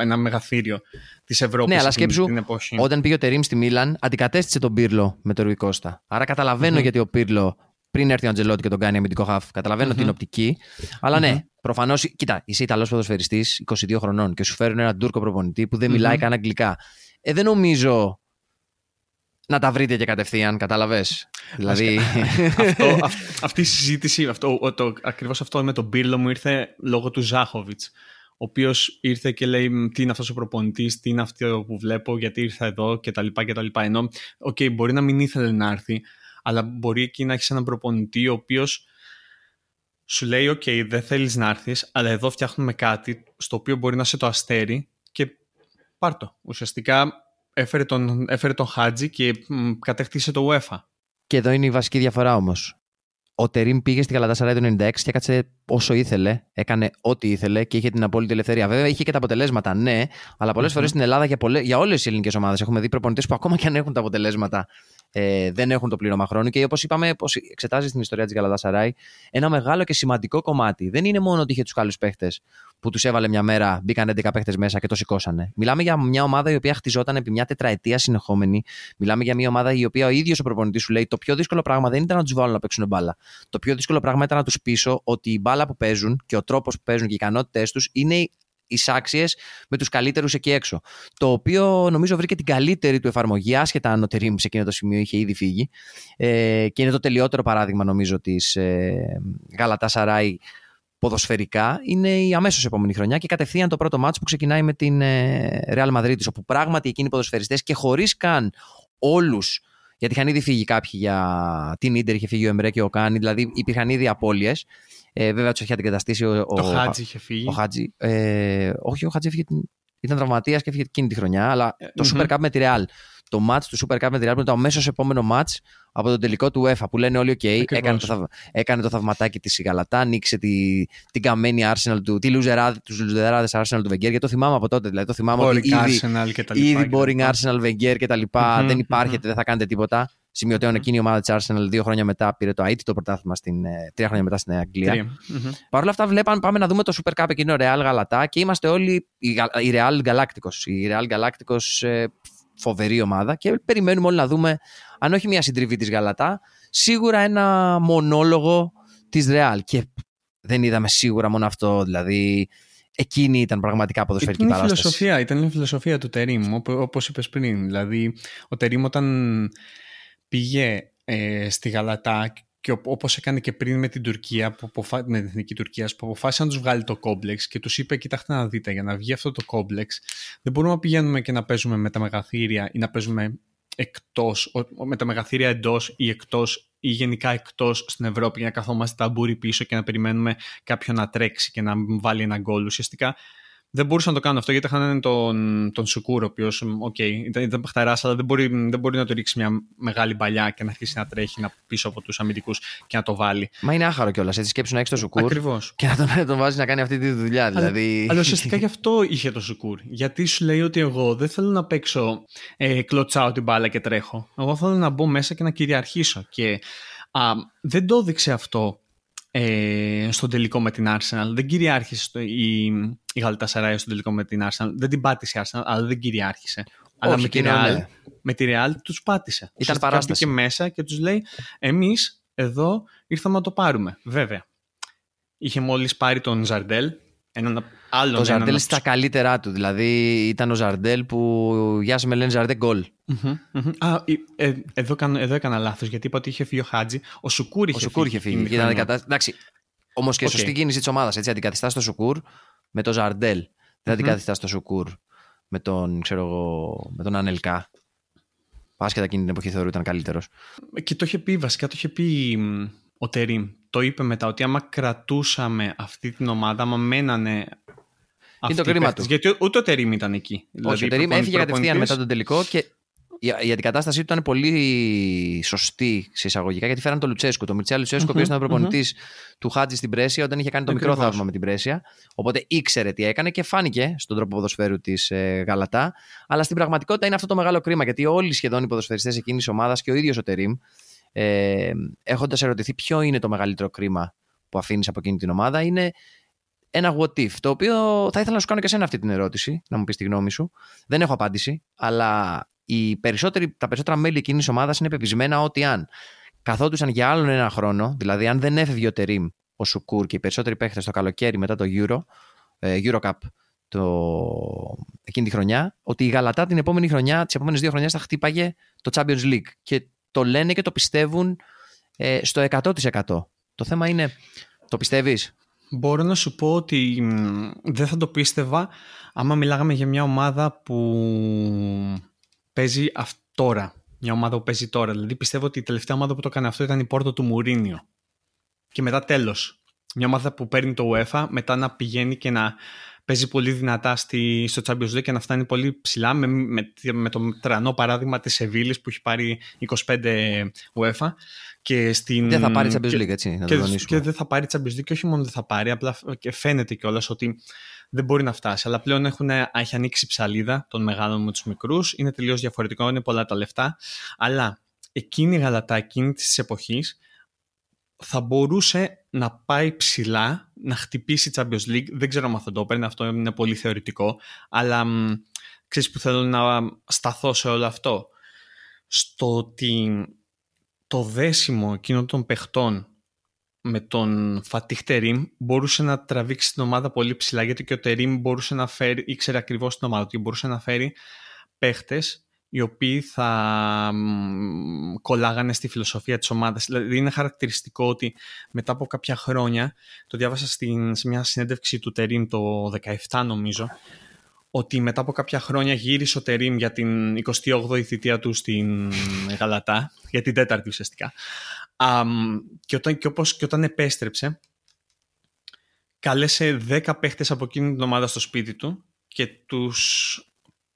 ένα μεγαθύριο της Ευρώπης. Ναι, αλλά σκέψου, όταν πήγε ο Τερήμ στη Μίλαν, αντικατέστησε τον Πύρλο με τον Ρουί Κώστα. Άρα καταλαβαίνω mm-hmm. γιατί ο Πύρλο πριν έρθει ο Αντζελότη και τον κάνει αμυντικό χαφ. Καταλαβαίνω mm-hmm. την οπτική. Αλλά ναι, προφανώς. Κοίτα, είσαι Ιταλός ποδοσφαιριστής 22 χρονών και σου φέρουν έναν Τούρκο προπονητή που δεν μιλάει καν αγγλικά. Ε, δεν νομίζω να τα βρείτε και κατευθείαν, κατάλαβες; Δηλαδή... αυτό, αυτή η συζήτηση, αυτό, το, ακριβώς αυτό με τον Πύρλο μου ήρθε λόγω του Ζάχοβιτς. ο οποίος ήρθε και λέει τι είναι αυτός ο προπονητής, τι είναι αυτό που βλέπω, γιατί ήρθα εδώ κτλ. κτλ. Ενώ, OK, okay, μπορεί να μην ήθελε να έρθει, αλλά μπορεί εκεί να έχεις έναν προπονητή ο οποίος σου λέει, OK, okay, δεν θέλεις να έρθεις, αλλά εδώ φτιάχνουμε κάτι στο οποίο μπορεί να είσαι το αστέρι και πάρ' το. Ουσιαστικά έφερε τον, έφερε τον Χάτζι και κατέκτησε το UEFA. Και εδώ είναι η βασική διαφορά όμως. Ο Τερήμ πήγε στη Γαλατά το 96 και έκατσε όσο ήθελε, έκανε ό,τι ήθελε και είχε την απόλυτη ελευθερία. Βέβαια είχε και τα αποτελέσματα, ναι, αλλά πολλές mm-hmm. φορές στην Ελλάδα για, πολλές, για όλες τι ελληνικές ομάδες έχουμε δει προπονητές που ακόμα και αν έχουν τα αποτελέσματα ε, δεν έχουν το πλήρωμα χρόνου. Και όπως είπαμε, όπως εξετάζει την ιστορία της Γαλατά Σαράι, ένα μεγάλο και σημαντικό κομμάτι δεν είναι μόνο ότι είχε τους καλούς παίχτες που τους έβαλε μια μέρα, μπήκαν 11 παίχτες μέσα και το σηκώσανε. Μιλάμε για μια ομάδα η οποία χτιζόταν επί μια τετραετία συνεχόμενη. Μιλάμε για μια ομάδα η οποία ο ίδιος ο προπονητής σου λέει: Το πιο δύσκολο πράγμα δεν ήταν να τους βάλω να παίξουν μπάλα. Το πιο δύσκολο πράγμα ήταν να τους πείσω ότι η μπάλα που παίζουν και ο τρόπος που παίζουν και οι ικανότητές τους είναι εισάξιες με τους καλύτερους εκεί έξω. Το οποίο νομίζω βρήκε την καλύτερη του εφαρμογή, άσχετα αν ο Τερήμ σε εκείνο το σημείο είχε ήδη φύγει. Ε, και είναι το τελειότερο παράδειγμα, νομίζω, της ε, Γαλατά Σαράι ποδοσφαιρικά. Είναι η αμέσως επόμενη χρονιά και κατευθείαν το πρώτο μάτσο που ξεκινάει με την ε, Real Madrid, όπου πράγματι εκείνοι οι ποδοσφαιριστές και χωρίς καν όλους. Γιατί είχαν ήδη φύγει κάποιοι για την ντερ, είχε φύγει ο Εμπρέ και ο Κάνι, δηλαδή υπήρχαν ήδη απώλειες. Ε, βέβαια τους είχε αντικαταστήσει ο. Το Χάτζι είχε φύγει. Ο Χάτζι. Ε, όχι, ο Χάτζι έφυγε, ήταν τραυματίας και έφυγε εκείνη τη χρονιά, αλλά ε, το Super Cup με τη Real. Το match του Super Cup με τη Real που ήταν το αμέσω επόμενο match από το τελικό του UEFA που λένε όλοι: OK, έκανε το, έκανε το θαυματάκι της Γαλατά, ανοίξε τη, την καμένη Arsenal του, τη λουζεράδες Arsenal του Wenger. Γιατί το θυμάμαι από τότε. Δηλαδή το θυμάμαι boring ότι ήδη, Arsenal και τα λοιπά, ήδη boring Arsenal Wenger και τα λοιπά. Mm-hmm, δεν υπάρχετε, mm-hmm. δεν θα κάνετε τίποτα. Σημειωτέων εκείνη η ομάδα της Arsenal δύο χρόνια μετά πήρε το αίτητο πρωτάθλημα στην, ε, τρία χρόνια μετά στην Αγγλία. Mm-hmm. Παρ' όλα αυτά, βλέπαν, πάμε να δούμε το Super Cup εκείνο Real Γαλατά και είμαστε όλοι η, η Real Galacticos. Η Real Galacticos ε, φοβερή ομάδα και περιμένουμε όλοι να δούμε, αν όχι μια συντριβή της Γαλατά, σίγουρα ένα μονόλογο της Real. Και δεν είδαμε σίγουρα μόνο αυτό, δηλαδή εκείνη ήταν πραγματικά ποδοσφαιρική ήταν παράσταση. Φιλοσοφία, ήταν η φιλοσοφία του Τερίμ, όπως είπες πριν. Δηλαδή, ο Τερίμ όταν πήγε ε, στη Γαλατά και όπως έκανε και πριν με την Τουρκία, που με την εθνική Τουρκία, που αποφάσισε να τους βγάλει το κόμπλεξ και τους είπε: Κοιτάξτε να δείτε, για να βγει αυτό το κόμπλεξ, δεν μπορούμε να πηγαίνουμε και να παίζουμε με τα μεγαθύρια ή να παίζουμε εκτός, με τα μεγαθύρια εντός ή εκτός ή γενικά εκτός στην Ευρώπη για να καθόμαστε ταμπούρι πίσω και να περιμένουμε κάποιον να τρέξει και να βάλει ένα γκολ. Ουσιαστικά δεν μπορούσαν να το κάνουν αυτό γιατί είχαν τον, τον Σουκούρ, ο οποίος okay, ήταν, ήταν αλλά δεν μπορεί, δεν μπορεί να το ρίξει μια μεγάλη παλιά και να αρχίσει να τρέχει να πίσω από τους αμυντικούς και να το βάλει. Μα είναι άχαρο κιόλας. Έτσι σκέψου να έχεις τον Σουκούρ. Ακριβώς. Και να τον, τον βάζεις να κάνει αυτή τη δουλειά. Δηλαδή... Αλλά, ουσιαστικά γι' αυτό είχε το Σουκούρ. Γιατί σου λέει ότι εγώ δεν θέλω να παίξω ε, κλωτσάω την μπάλα και τρέχω. Εγώ θέλω να μπω μέσα και να κυριαρχήσω. Και α, δεν το έδειξε αυτό ε, στον τελικό με την Arsenal. Δεν κυριάρχησε στο, η, η Γαλατασαράια στον τελικό με την Arsenal. Δεν την πάτησε η Arsenal, αλλά δεν κυριάρχησε. αλλά με τη, Real, ναι. με τη Real τους πάτησε. Ήταν παράσταση. και μέσα και τους λέει εμείς εδώ ήρθαμε να το πάρουμε. Βέβαια. Είχε μόλις πάρει τον Ζαρντέλ, έναν άλλον. Το Ζαρντέλ στα καλύτερά του. Δηλαδή ήταν ο Ζαρντέλ που γεια σα με λένε Ζαρντέλ γκολ. Α, ε, εδώ, εδώ έκανα λάθος γιατί είπα ότι είχε φύγει ο Χάτζη. Ο Σουκούρ είχε ο Σουκούρ είχε φύγει. φύγει. Ήταν Εντάξει. Όμως και okay. σωστή κίνηση της ομάδας. Έτσι αντικαθιστά το Σουκούρ με τον Ζαρντέλ. Δεν mm-hmm. αντικαθιστά το Σουκούρ με τον, ξέρω εγώ, με τον Ανελκά. Πάσχετα εκείνη την εποχή θεωρώ ήταν καλύτερος. Και το είχε πει, βασικά το είχε πει ο Τερήμ. Το είπε μετά ότι άμα κρατούσαμε αυτή την ομάδα, άμα μένανε είναι το κρίμα του. Γιατί ούτε ο Τερήμ ήταν εκεί. Όχι, δηλαδή, ο Τερήμ έφυγε κατευθείαν μετά τον τελικό και η, αντικατάστασή του ήταν πολύ σωστή σε εισαγωγικά γιατί φέραν τον Λουτσέσκου. Τον Μιτσέα Λουτσέσκου, ο οποίος ήταν προπονητής του Χάτζη στην Πρέσια όταν είχε κάνει το μικρό θαύμα με την Πρέσια. Οπότε ήξερε τι έκανε και φάνηκε στον τρόπο ποδοσφαίρου της ε, Γαλατά. Αλλά στην πραγματικότητα είναι αυτό το μεγάλο κρίμα γιατί όλοι σχεδόν οι ποδοσφαιριστές εκείνης τη ομάδας και ο ίδιος ο Τερήμ, ε, έχοντας ερωτηθεί ποιο είναι το μεγαλύτερο κρίμα που αφήνεις από εκείνη την ομάδα, είναι ένα what if, το οποίο θα ήθελα να σου κάνω και εσένα αυτή την ερώτηση, να μου πεις τη γνώμη σου. Δεν έχω απάντηση, αλλά οι περισσότεροι, τα περισσότερα μέλη εκείνης τη ομάδας είναι πεπισμένα ότι αν καθόντουσαν για άλλον ένα χρόνο, δηλαδή αν δεν έφευγε ο Τερήμ, ο Σουκούρ και οι περισσότεροι παίχτες το καλοκαίρι μετά το Euro, ε, Eurocup το... εκείνη τη χρονιά, ότι η Γαλατά την επόμενη χρονιά, τις επόμενες δύο χρονιές θα χτύπαγε το Champions League. Και το λένε και το πιστεύουν ε, στο 100%. Το θέμα είναι, το πιστεύεις; Μπορώ να σου πω ότι δεν θα το πίστευα άμα μιλάγαμε για μια ομάδα που παίζει τώρα. Μια ομάδα που παίζει τώρα. Δηλαδή πιστεύω ότι η τελευταία ομάδα που το έκανε αυτό ήταν η Πόρτο του Μουρίνιο. Και μετά τέλος. Μια ομάδα που παίρνει το UEFA μετά να πηγαίνει και να παίζει πολύ δυνατά στη, στο Champions League και να φτάνει πολύ ψηλά με, με, με το τρανό παράδειγμα της Σεβίλης που έχει πάρει 25 UEFA και στην... Δεν θα πάρει Champions League έτσι να και, το και δεν θα πάρει Champions League και όχι μόνο δεν θα πάρει απλά και φαίνεται κιόλας ότι δεν μπορεί να φτάσει αλλά πλέον έχουν, έχει ανοίξει ψαλίδα των μεγάλων με τους μικρούς είναι τελείως διαφορετικό, είναι πολλά τα λεφτά αλλά εκείνη η γαλατά εκείνη της εποχής θα μπορούσε να πάει ψηλά, να χτυπήσει Champions League. Δεν ξέρω αν θα το παίρνει, αυτό είναι πολύ θεωρητικό. Αλλά ξέρεις που θέλω να σταθώ σε όλο αυτό. Στο ότι το δέσιμο εκείνων των παιχτών με τον Φατίχ Τερίμ μπορούσε να τραβήξει την ομάδα πολύ ψηλά γιατί και ο Τερίμ μπορούσε να φέρει, ήξερε ακριβώς την ομάδα του και μπορούσε να φέρει παίχτες οι οποίοι θα κολλάγανε στη φιλοσοφία της ομάδας. Δηλαδή είναι χαρακτηριστικό ότι μετά από κάποια χρόνια, το διάβασα στην, σε μια συνέντευξη του Τερίμ το 17 νομίζω, ότι μετά από κάποια χρόνια γύρισε ο Τερίμ για την 28η θητεία του στην Γαλατά, για την τέταρτη ουσιαστικά. και, όταν, και, όπως, και όταν επέστρεψε, κάλεσε 10 παίχτες από εκείνη την ομάδα στο σπίτι του και τους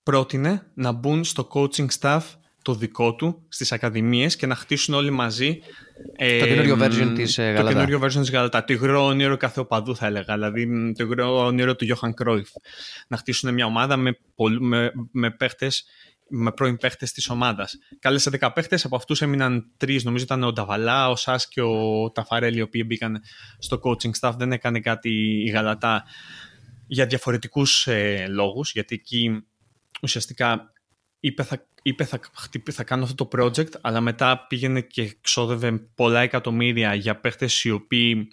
πρότεινε να μπουν στο coaching staff το δικό του στις ακαδημίες και να χτίσουν όλοι μαζί το ε, καινούριο version της Γαλατά. Το καινούριο version της Γαλατά. Το υγρό όνειρο κάθε οπαδού θα έλεγα. Δηλαδή το υγρό όνειρο του Johan Cruyff. Να χτίσουν μια ομάδα με, με, με παίχτες με πρώην παίχτες της ομάδας. Κάλεσε 10 παίχτες, από αυτούς έμειναν τρεις. Νομίζω ήταν ο Νταβαλά, ο Σάς και ο Ταφαρέλη, οι οποίοι μπήκαν στο coaching staff. Δεν έκανε κάτι η Γαλατά για διαφορετικούς ε, λόγους, γιατί εκεί ουσιαστικά είπε θα, είπε θα, θα κάνω αυτό το project, αλλά μετά πήγαινε και ξόδευε πολλά εκατομμύρια για παίχτες οι οποίοι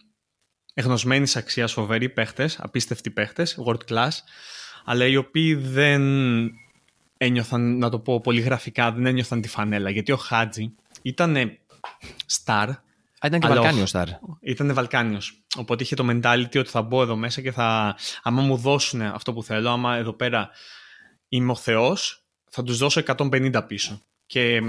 εγνωσμένοι αξίας φοβεροί παίχτες, απίστευτοι παίχτες, world class, αλλά οι οποίοι δεν ένιωθαν, να το πω πολύ γραφικά, δεν ένιωθαν τη φανέλα, γιατί ο Χάτζι ήταν star, ήταν και Βαλκάνιος Star. Ήταν Βαλκάνιος. Οπότε είχε το mentality ότι θα μπω εδώ μέσα και θα. Άμα μου δώσουν αυτό που θέλω, άμα εδώ πέρα είμαι ο Θεός, θα τους δώσω 150 πίσω. Και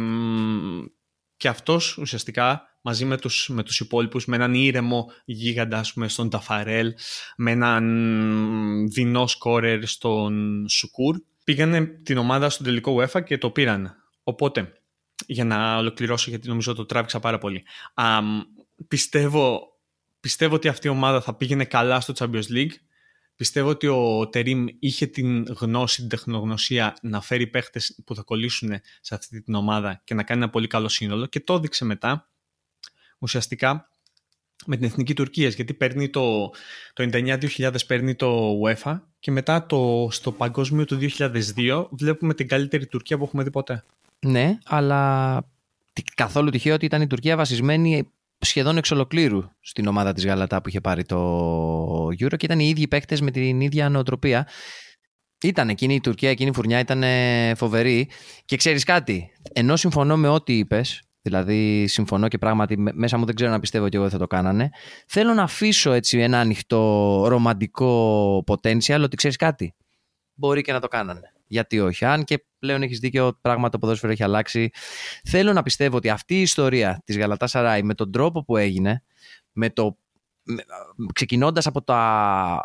και αυτός ουσιαστικά μαζί με τους, με τους υπόλοιπους, με έναν ήρεμο γίγαντα πούμε, στον Ταφαρέλ, με έναν δεινό σκόρερ στον Σουκούρ, πήγανε την ομάδα στον τελικό UEFA και το πήραν. Οπότε, για να ολοκληρώσω γιατί νομίζω το τράβηξα πάρα πολύ. Α, πιστεύω, πιστεύω ότι αυτή η ομάδα θα πήγαινε καλά στο Champions League. Πιστεύω ότι ο Τερίμ είχε την γνώση, την τεχνογνωσία να φέρει παίχτες που θα κολλήσουν σε αυτή την ομάδα και να κάνει ένα πολύ καλό σύνολο και το έδειξε μετά ουσιαστικά με την Εθνική Τουρκίας, γιατί παίρνει το, το 99-2000 παίρνει το UEFA και μετά το, στο παγκόσμιο του 2002 βλέπουμε την καλύτερη Τουρκία που έχουμε δει ποτέ. Ναι, αλλά καθόλου τυχαίο ότι ήταν η Τουρκία βασισμένη σχεδόν εξ ολοκλήρου στην ομάδα της Γαλατά που είχε πάρει το Euro και ήταν οι ίδιοι παίκτες με την ίδια νοοτροπία. Ήταν εκείνη η Τουρκία, εκείνη η φουρνιά ήταν φοβερή και ξέρεις κάτι, ενώ συμφωνώ με ό,τι είπες Δηλαδή, συμφωνώ και πράγματι μέσα μου δεν ξέρω να πιστεύω και εγώ θα το κάνανε. Θέλω να αφήσω έτσι ένα ανοιχτό ρομαντικό potential ότι ξέρεις κάτι. Μπορεί και να το κάνανε. Γιατί όχι. Αν και πλέον έχεις δίκιο, πράγμα το ποδόσφαιρο έχει αλλάξει. Θέλω να πιστεύω ότι αυτή η ιστορία της Γαλατά Σαράι με τον τρόπο που έγινε, με το. ξεκινώντας από τα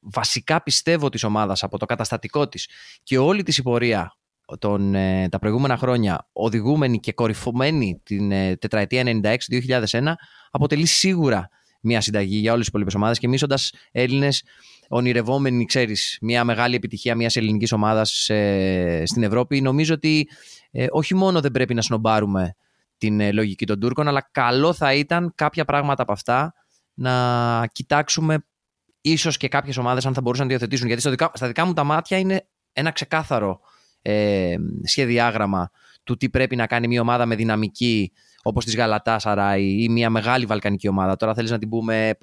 βασικά πιστεύω της ομάδας, από το καταστατικό της και όλη της πορεία τον, ε, τα προηγούμενα χρόνια οδηγούμενη και κορυφωμένη την ε, τετραετία 96-2001 αποτελεί σίγουρα μια συνταγή για όλες τις υπόλοιπες ομάδες και εμεί, όντα Έλληνες, ονειρευόμενοι, ξέρεις, μια μεγάλη επιτυχία μιας ελληνικής ομάδας ε, στην Ευρώπη, νομίζω ότι ε, όχι μόνο δεν πρέπει να σνομπάρουμε την ε, λογική των Τούρκων, αλλά καλό θα ήταν κάποια πράγματα από αυτά να κοιτάξουμε ίσως και κάποιες ομάδες αν θα μπορούσαν να διαθετήσουν. Γιατί στα δικά μου τα μάτια είναι ένα ξεκάθαρο ε, σχεδιάγραμμα του τι πρέπει να κάνει μια ομάδα με δυναμική όπως της Γαλατά Σαράι ή μια μεγάλη βαλκανική ομάδα. Τώρα θέλεις να την πούμε ε,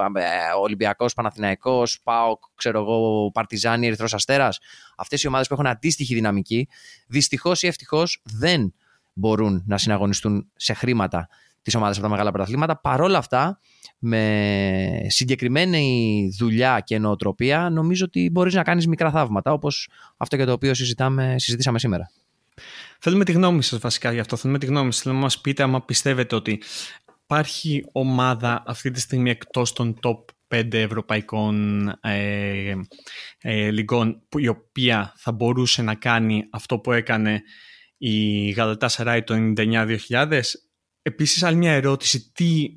Ολυμπιακός, Παναθηναϊκός, ΠΑΟΚ, ξέρω εγώ, Παρτιζάνι, Ερυθρός Αστέρας. Αυτές οι ομάδες που έχουν αντίστοιχη δυναμική, δυστυχώς ή ευτυχώς δεν μπορούν να συναγωνιστούν σε χρήματα τις ομάδες από τα μεγάλα πρωταθλήματα. Παρ' όλα αυτά, με συγκεκριμένη δουλειά και νοοτροπία, νομίζω ότι μπορείς να κάνεις μικρά θαύματα, όπως αυτό για το οποίο συζητάμε, συζητήσαμε σήμερα. Θέλουμε τη γνώμη σας βασικά γι' αυτό. Θέλουμε τη γνώμη σας. Θέλουμε να μας πείτε άμα πιστεύετε ότι υπάρχει ομάδα αυτή τη στιγμή εκτός των top 5 ευρωπαϊκών ε, ε, λιγκών η οποία θα μπορούσε να κάνει αυτό που έκανε η Γαλατά Σαράι το 99-2000 Επίσης άλλη μια ερώτηση, τι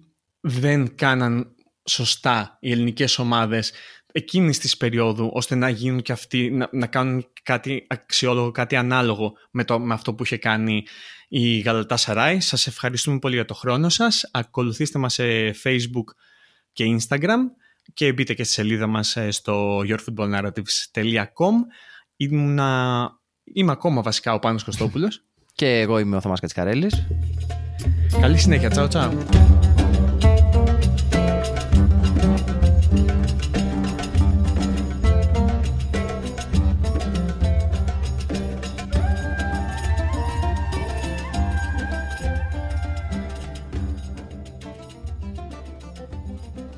δεν κάναν σωστά οι ελληνικές ομάδες εκείνης της περίοδου ώστε να γίνουν και αυτοί, να, να κάνουν κάτι αξιόλογο, κάτι ανάλογο με, το, με αυτό που είχε κάνει η Γαλατά Σαράι. Σας ευχαριστούμε πολύ για το χρόνο σας. Ακολουθήστε μας σε Facebook και Instagram και μπείτε και στη σελίδα μας ε, στο yourfootballnarratives.com Είμαι ακόμα βασικά ο Πάνος Κωστόπουλος. και εγώ είμαι ο Θωμάς Κατσικαρέλης. Καλή συνέχεια. Τσάου, τσάου.